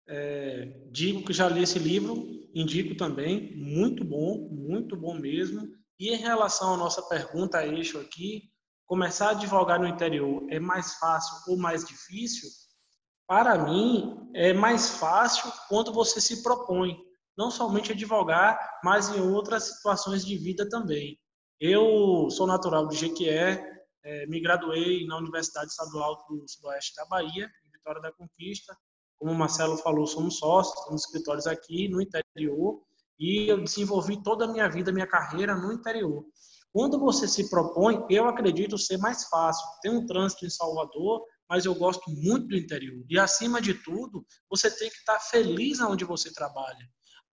é, digo que já li esse livro, indico também, muito bom, muito bom mesmo. E em relação à nossa pergunta eixo aqui, começar a advogar no interior é mais fácil ou mais difícil? Para mim, é mais fácil quando você se propõe, não somente advogar, mas em outras situações de vida também. Eu sou natural de Jequié, é, me graduei na Universidade Estadual do Sudoeste da Bahia, em Vitória da Conquista. Como o Marcelo falou, somos sócios, temos escritórios aqui no interior, e eu desenvolvi toda a minha vida, minha carreira no interior. Quando você se propõe, eu acredito ser mais fácil. Tem um trânsito em Salvador, mas eu gosto muito do interior. E acima de tudo, você tem que estar feliz onde você trabalha.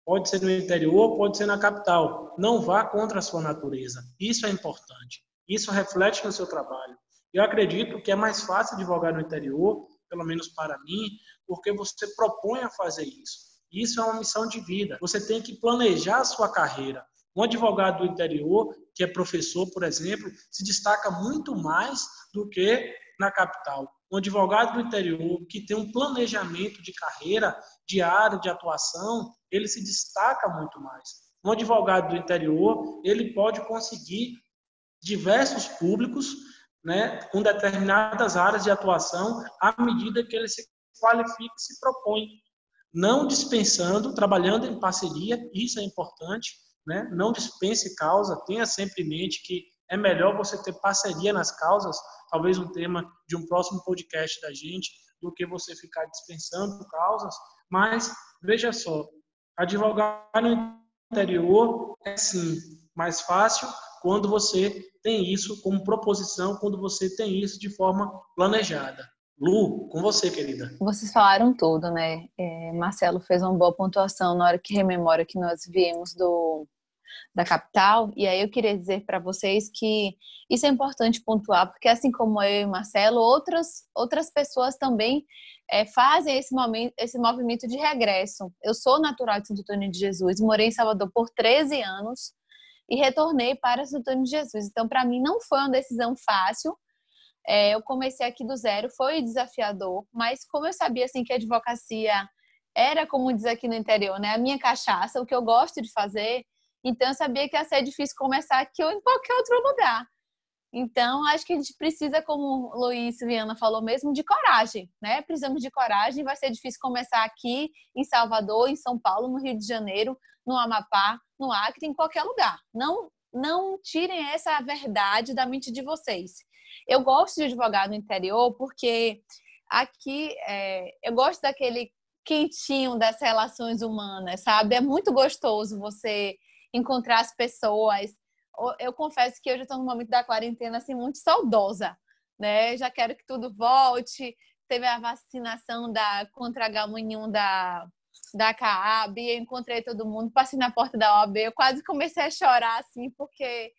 Pode ser no interior, pode ser na capital. Não vá contra a sua natureza. Isso é importante. Isso reflete no seu trabalho. Eu acredito que é mais fácil advogar no interior, pelo menos para mim, porque você propõe a fazer isso. Isso é uma missão de vida. Você tem que planejar a sua carreira. Um advogado do interior, que é professor, por exemplo, se destaca muito mais do que na capital. Um advogado do interior que tem um planejamento de carreira, de área de atuação, ele se destaca muito mais. Um advogado do interior, ele pode conseguir diversos públicos, né, com determinadas áreas de atuação, à medida que ele se qualifica e se propõe. Não dispensando, trabalhando em parceria, isso é importante, né? Não dispense causa, tenha sempre em mente que é melhor você ter parceria nas causas, talvez um tema de um próximo podcast da gente, do que você ficar dispensando causas. Mas veja só, advogar no interior é sim mais fácil quando você tem isso como proposição, quando você tem isso de forma planejada. Lu, com você, querida. Vocês falaram tudo, né? É, Marcelo fez uma boa pontuação na hora que rememora que nós viemos do, da capital. E aí eu queria dizer para vocês que isso é importante pontuar, porque assim como eu e Marcelo, outras, outras pessoas também é, fazem esse, momento, esse movimento de regresso. Eu sou natural de Santo Antônio de Jesus, morei em Salvador por 13 anos e retornei para Santo Antônio de Jesus. Então, para mim, não foi uma decisão fácil. É, eu comecei aqui do zero, foi desafiador, mas como eu sabia assim que a advocacia era, como diz aqui no interior, né, a minha cachaça, o que eu gosto de fazer, então, eu sabia que ia ser difícil começar aqui ou em qualquer outro lugar. Então, acho que a gente precisa, como o Luiz Viana falou mesmo, de coragem, né? Precisamos de coragem. Vai ser difícil começar aqui em Salvador, em São Paulo, no Rio de Janeiro, no Amapá, no Acre, em qualquer lugar. Não, não tirem essa verdade da mente de vocês. Eu gosto de advogar no interior porque aqui é, eu gosto daquele quentinho das relações humanas, sabe? É muito gostoso você encontrar as pessoas. Eu confesso que eu já estou no momento da quarentena assim muito saudosa, né? Já quero que tudo volte. Teve a vacinação da contra H1N1 da da CAAB, encontrei todo mundo, passei na porta da OAB, eu quase comecei a chorar assim porque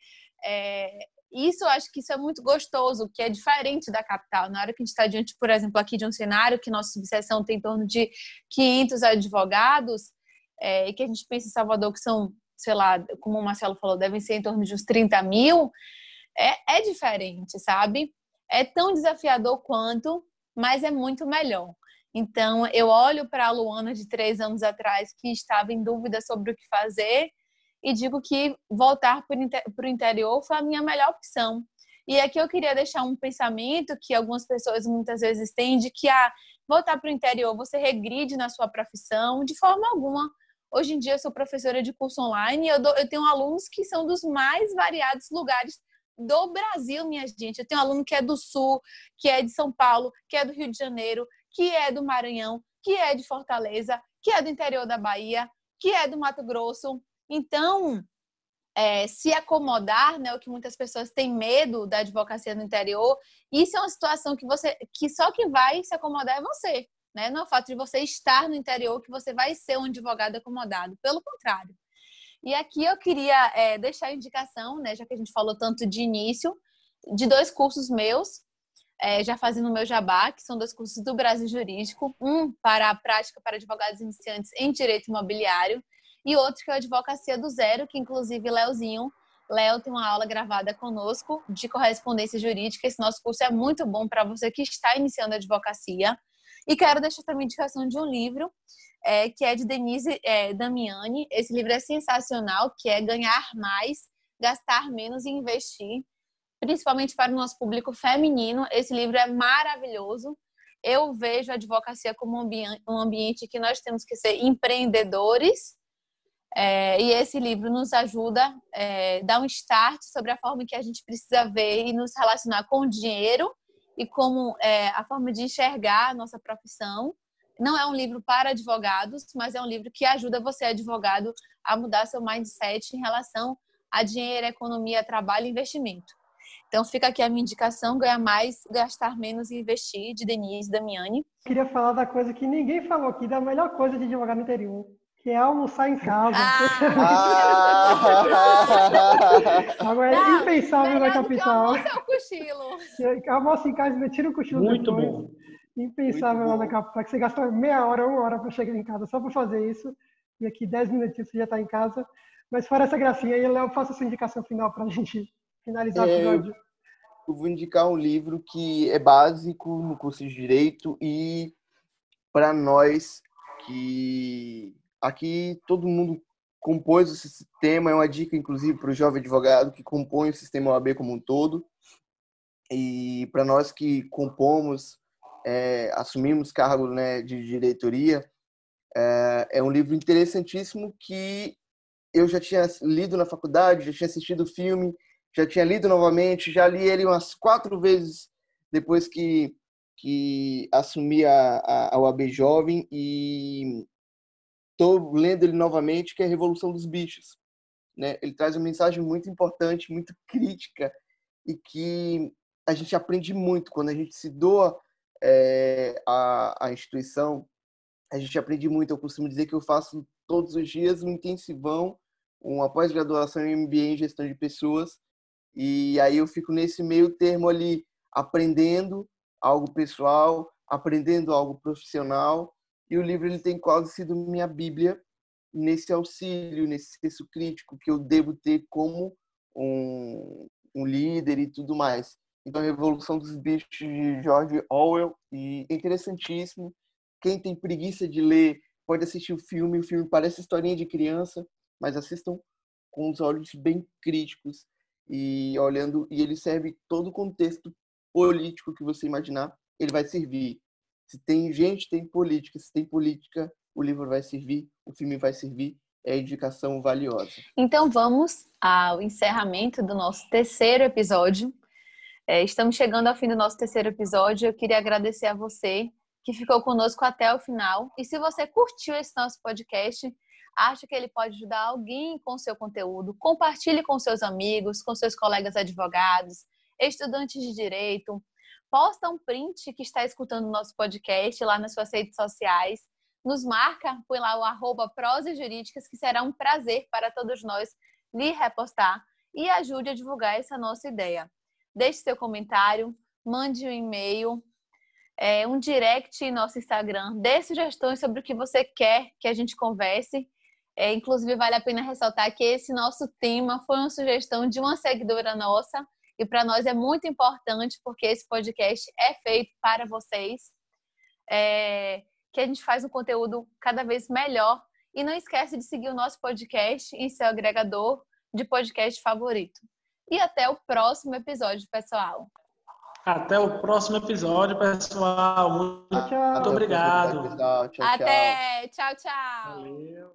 é, isso eu acho que isso é muito gostoso, que é diferente da capital. Na hora que a gente está diante, por exemplo, aqui de um cenário que nossa subseção tem em torno de 500 advogados, é, e que a gente pensa em Salvador que são, sei lá, como o Marcelo falou, devem ser em torno de uns 30 mil, é, é diferente, sabe? É tão desafiador quanto, mas é muito melhor. Então, eu olho para a Luana de três anos atrás, que estava em dúvida sobre o que fazer, e digo que voltar para o interior foi a minha melhor opção. E aqui eu queria deixar um pensamento que algumas pessoas muitas vezes têm de que ah, voltar para o interior você regride na sua profissão de forma alguma. Hoje em dia eu sou professora de curso online e eu, dou, eu tenho alunos que são dos mais variados lugares do Brasil, minha gente. Eu tenho aluno que é do Sul, que é de São Paulo, que é do Rio de Janeiro, que é do Maranhão, que é de Fortaleza, que é do interior da Bahia, que é do Mato Grosso. Então, é, se acomodar, né, o que muitas pessoas têm medo da advocacia no interior, isso é uma situação que você, que só quem vai se acomodar é você, né? Não é o fato de você estar no interior que você vai ser um advogado acomodado, pelo contrário. E aqui eu queria é, deixar a indicação, né, já que a gente falou tanto de início, de dois cursos meus, é, já fazendo o meu jabá, que são dois cursos do Brasil Jurídico, um para a prática para advogados iniciantes em direito imobiliário e outro que é a Advocacia do Zero, que inclusive Leozinho, Léo tem uma aula gravada conosco de correspondência jurídica. Esse nosso curso é muito bom para você que está iniciando a advocacia. E quero deixar também indicação de um livro é, que é de Denise é, Damiani. Esse livro é sensacional, que é Ganhar Mais, Gastar Menos e Investir, principalmente para o nosso público feminino. Esse livro é maravilhoso. Eu vejo a advocacia como um ambiente que nós temos que ser empreendedores, é, e esse livro nos ajuda, é, dá um start sobre a forma que a gente precisa ver e nos relacionar com o dinheiro e como é, a forma de enxergar a nossa profissão. Não é um livro para advogados, mas é um livro que ajuda você, advogado, a mudar seu mindset em relação a dinheiro, economia, trabalho e investimento. Então fica aqui a minha indicação, ganhar mais, gastar menos e investir, de Denise Damiani. Queria falar da coisa que ninguém falou aqui, da melhor coisa de advogado interior, que é almoçar em casa. Ah. *laughs* Agora é impensável na capital. Almoço é o cochilo. *laughs* Almoço em casa e tira o cochilo Muito depois. bom. Impensável Muito lá bom. na capital, que você gasta meia hora, uma hora para chegar em casa só para fazer isso. E aqui 10 minutinhos você já está em casa. Mas fora essa gracinha aí, Léo, faça sua indicação final para a gente finalizar o É, episódio. Eu vou indicar um livro que é básico no curso de Direito e para nós que aqui todo mundo compôs o sistema, é uma dica inclusive para o jovem advogado que compõe o sistema OAB como um todo. E para nós que compomos, é, assumimos cargo né, de diretoria, é, é um livro interessantíssimo que eu já tinha lido na faculdade, já tinha assistido o filme, já tinha lido novamente, já li ele umas quatro vezes depois que, que assumi a, a, a UAB Jovem e estou lendo ele novamente, que é a Revolução dos Bichos. Né? Ele traz uma mensagem muito importante, muito crítica e que a gente aprende muito quando a gente se doa é, à, instituição. A gente aprende muito. Eu costumo dizer que eu faço todos os dias um intensivão, uma pós-graduação em MBA em gestão de pessoas e aí eu fico nesse meio termo ali, aprendendo algo pessoal, aprendendo algo profissional. E o livro ele tem quase sido minha bíblia nesse auxílio, nesse senso crítico que eu devo ter como um, um líder e tudo mais. Então, a Revolução dos Bichos de George Orwell, e é interessantíssimo. Quem tem preguiça de ler pode assistir o filme. O filme parece historinha de criança, mas assistam com os olhos bem críticos e olhando e ele serve todo o contexto político que você imaginar, ele vai servir. Se tem gente, tem política. Se tem política, o livro vai servir, o filme vai servir. É indicação valiosa. Então vamos ao encerramento do nosso terceiro episódio. É, estamos chegando ao fim do nosso terceiro episódio. Eu queria agradecer a você que ficou conosco até o final. E se você curtiu esse nosso podcast, acha que ele pode ajudar alguém com o seu conteúdo, compartilhe com seus amigos, com seus colegas advogados, estudantes de direito. Posta um print que está escutando o nosso podcast lá nas suas redes sociais. Nos marca, põe lá o arroba Jurídicas, que será um prazer para todos nós lhe repostar. e ajude a divulgar essa nossa ideia. Deixe seu comentário, mande um e-mail, é, um direct em nosso Instagram, dê sugestões sobre o que você quer que a gente converse. É, inclusive, vale a pena ressaltar que esse nosso tema foi uma sugestão de uma seguidora nossa, e para nós é muito importante porque esse podcast é feito para vocês, é, que a gente faz um conteúdo cada vez melhor. E não esquece de seguir o nosso podcast em seu agregador de podcast favorito. E até o próximo episódio, pessoal. Até o próximo episódio, pessoal. Muito, Tchau, muito obrigado. Tchau, tchau. Até. Tchau, tchau. Valeu.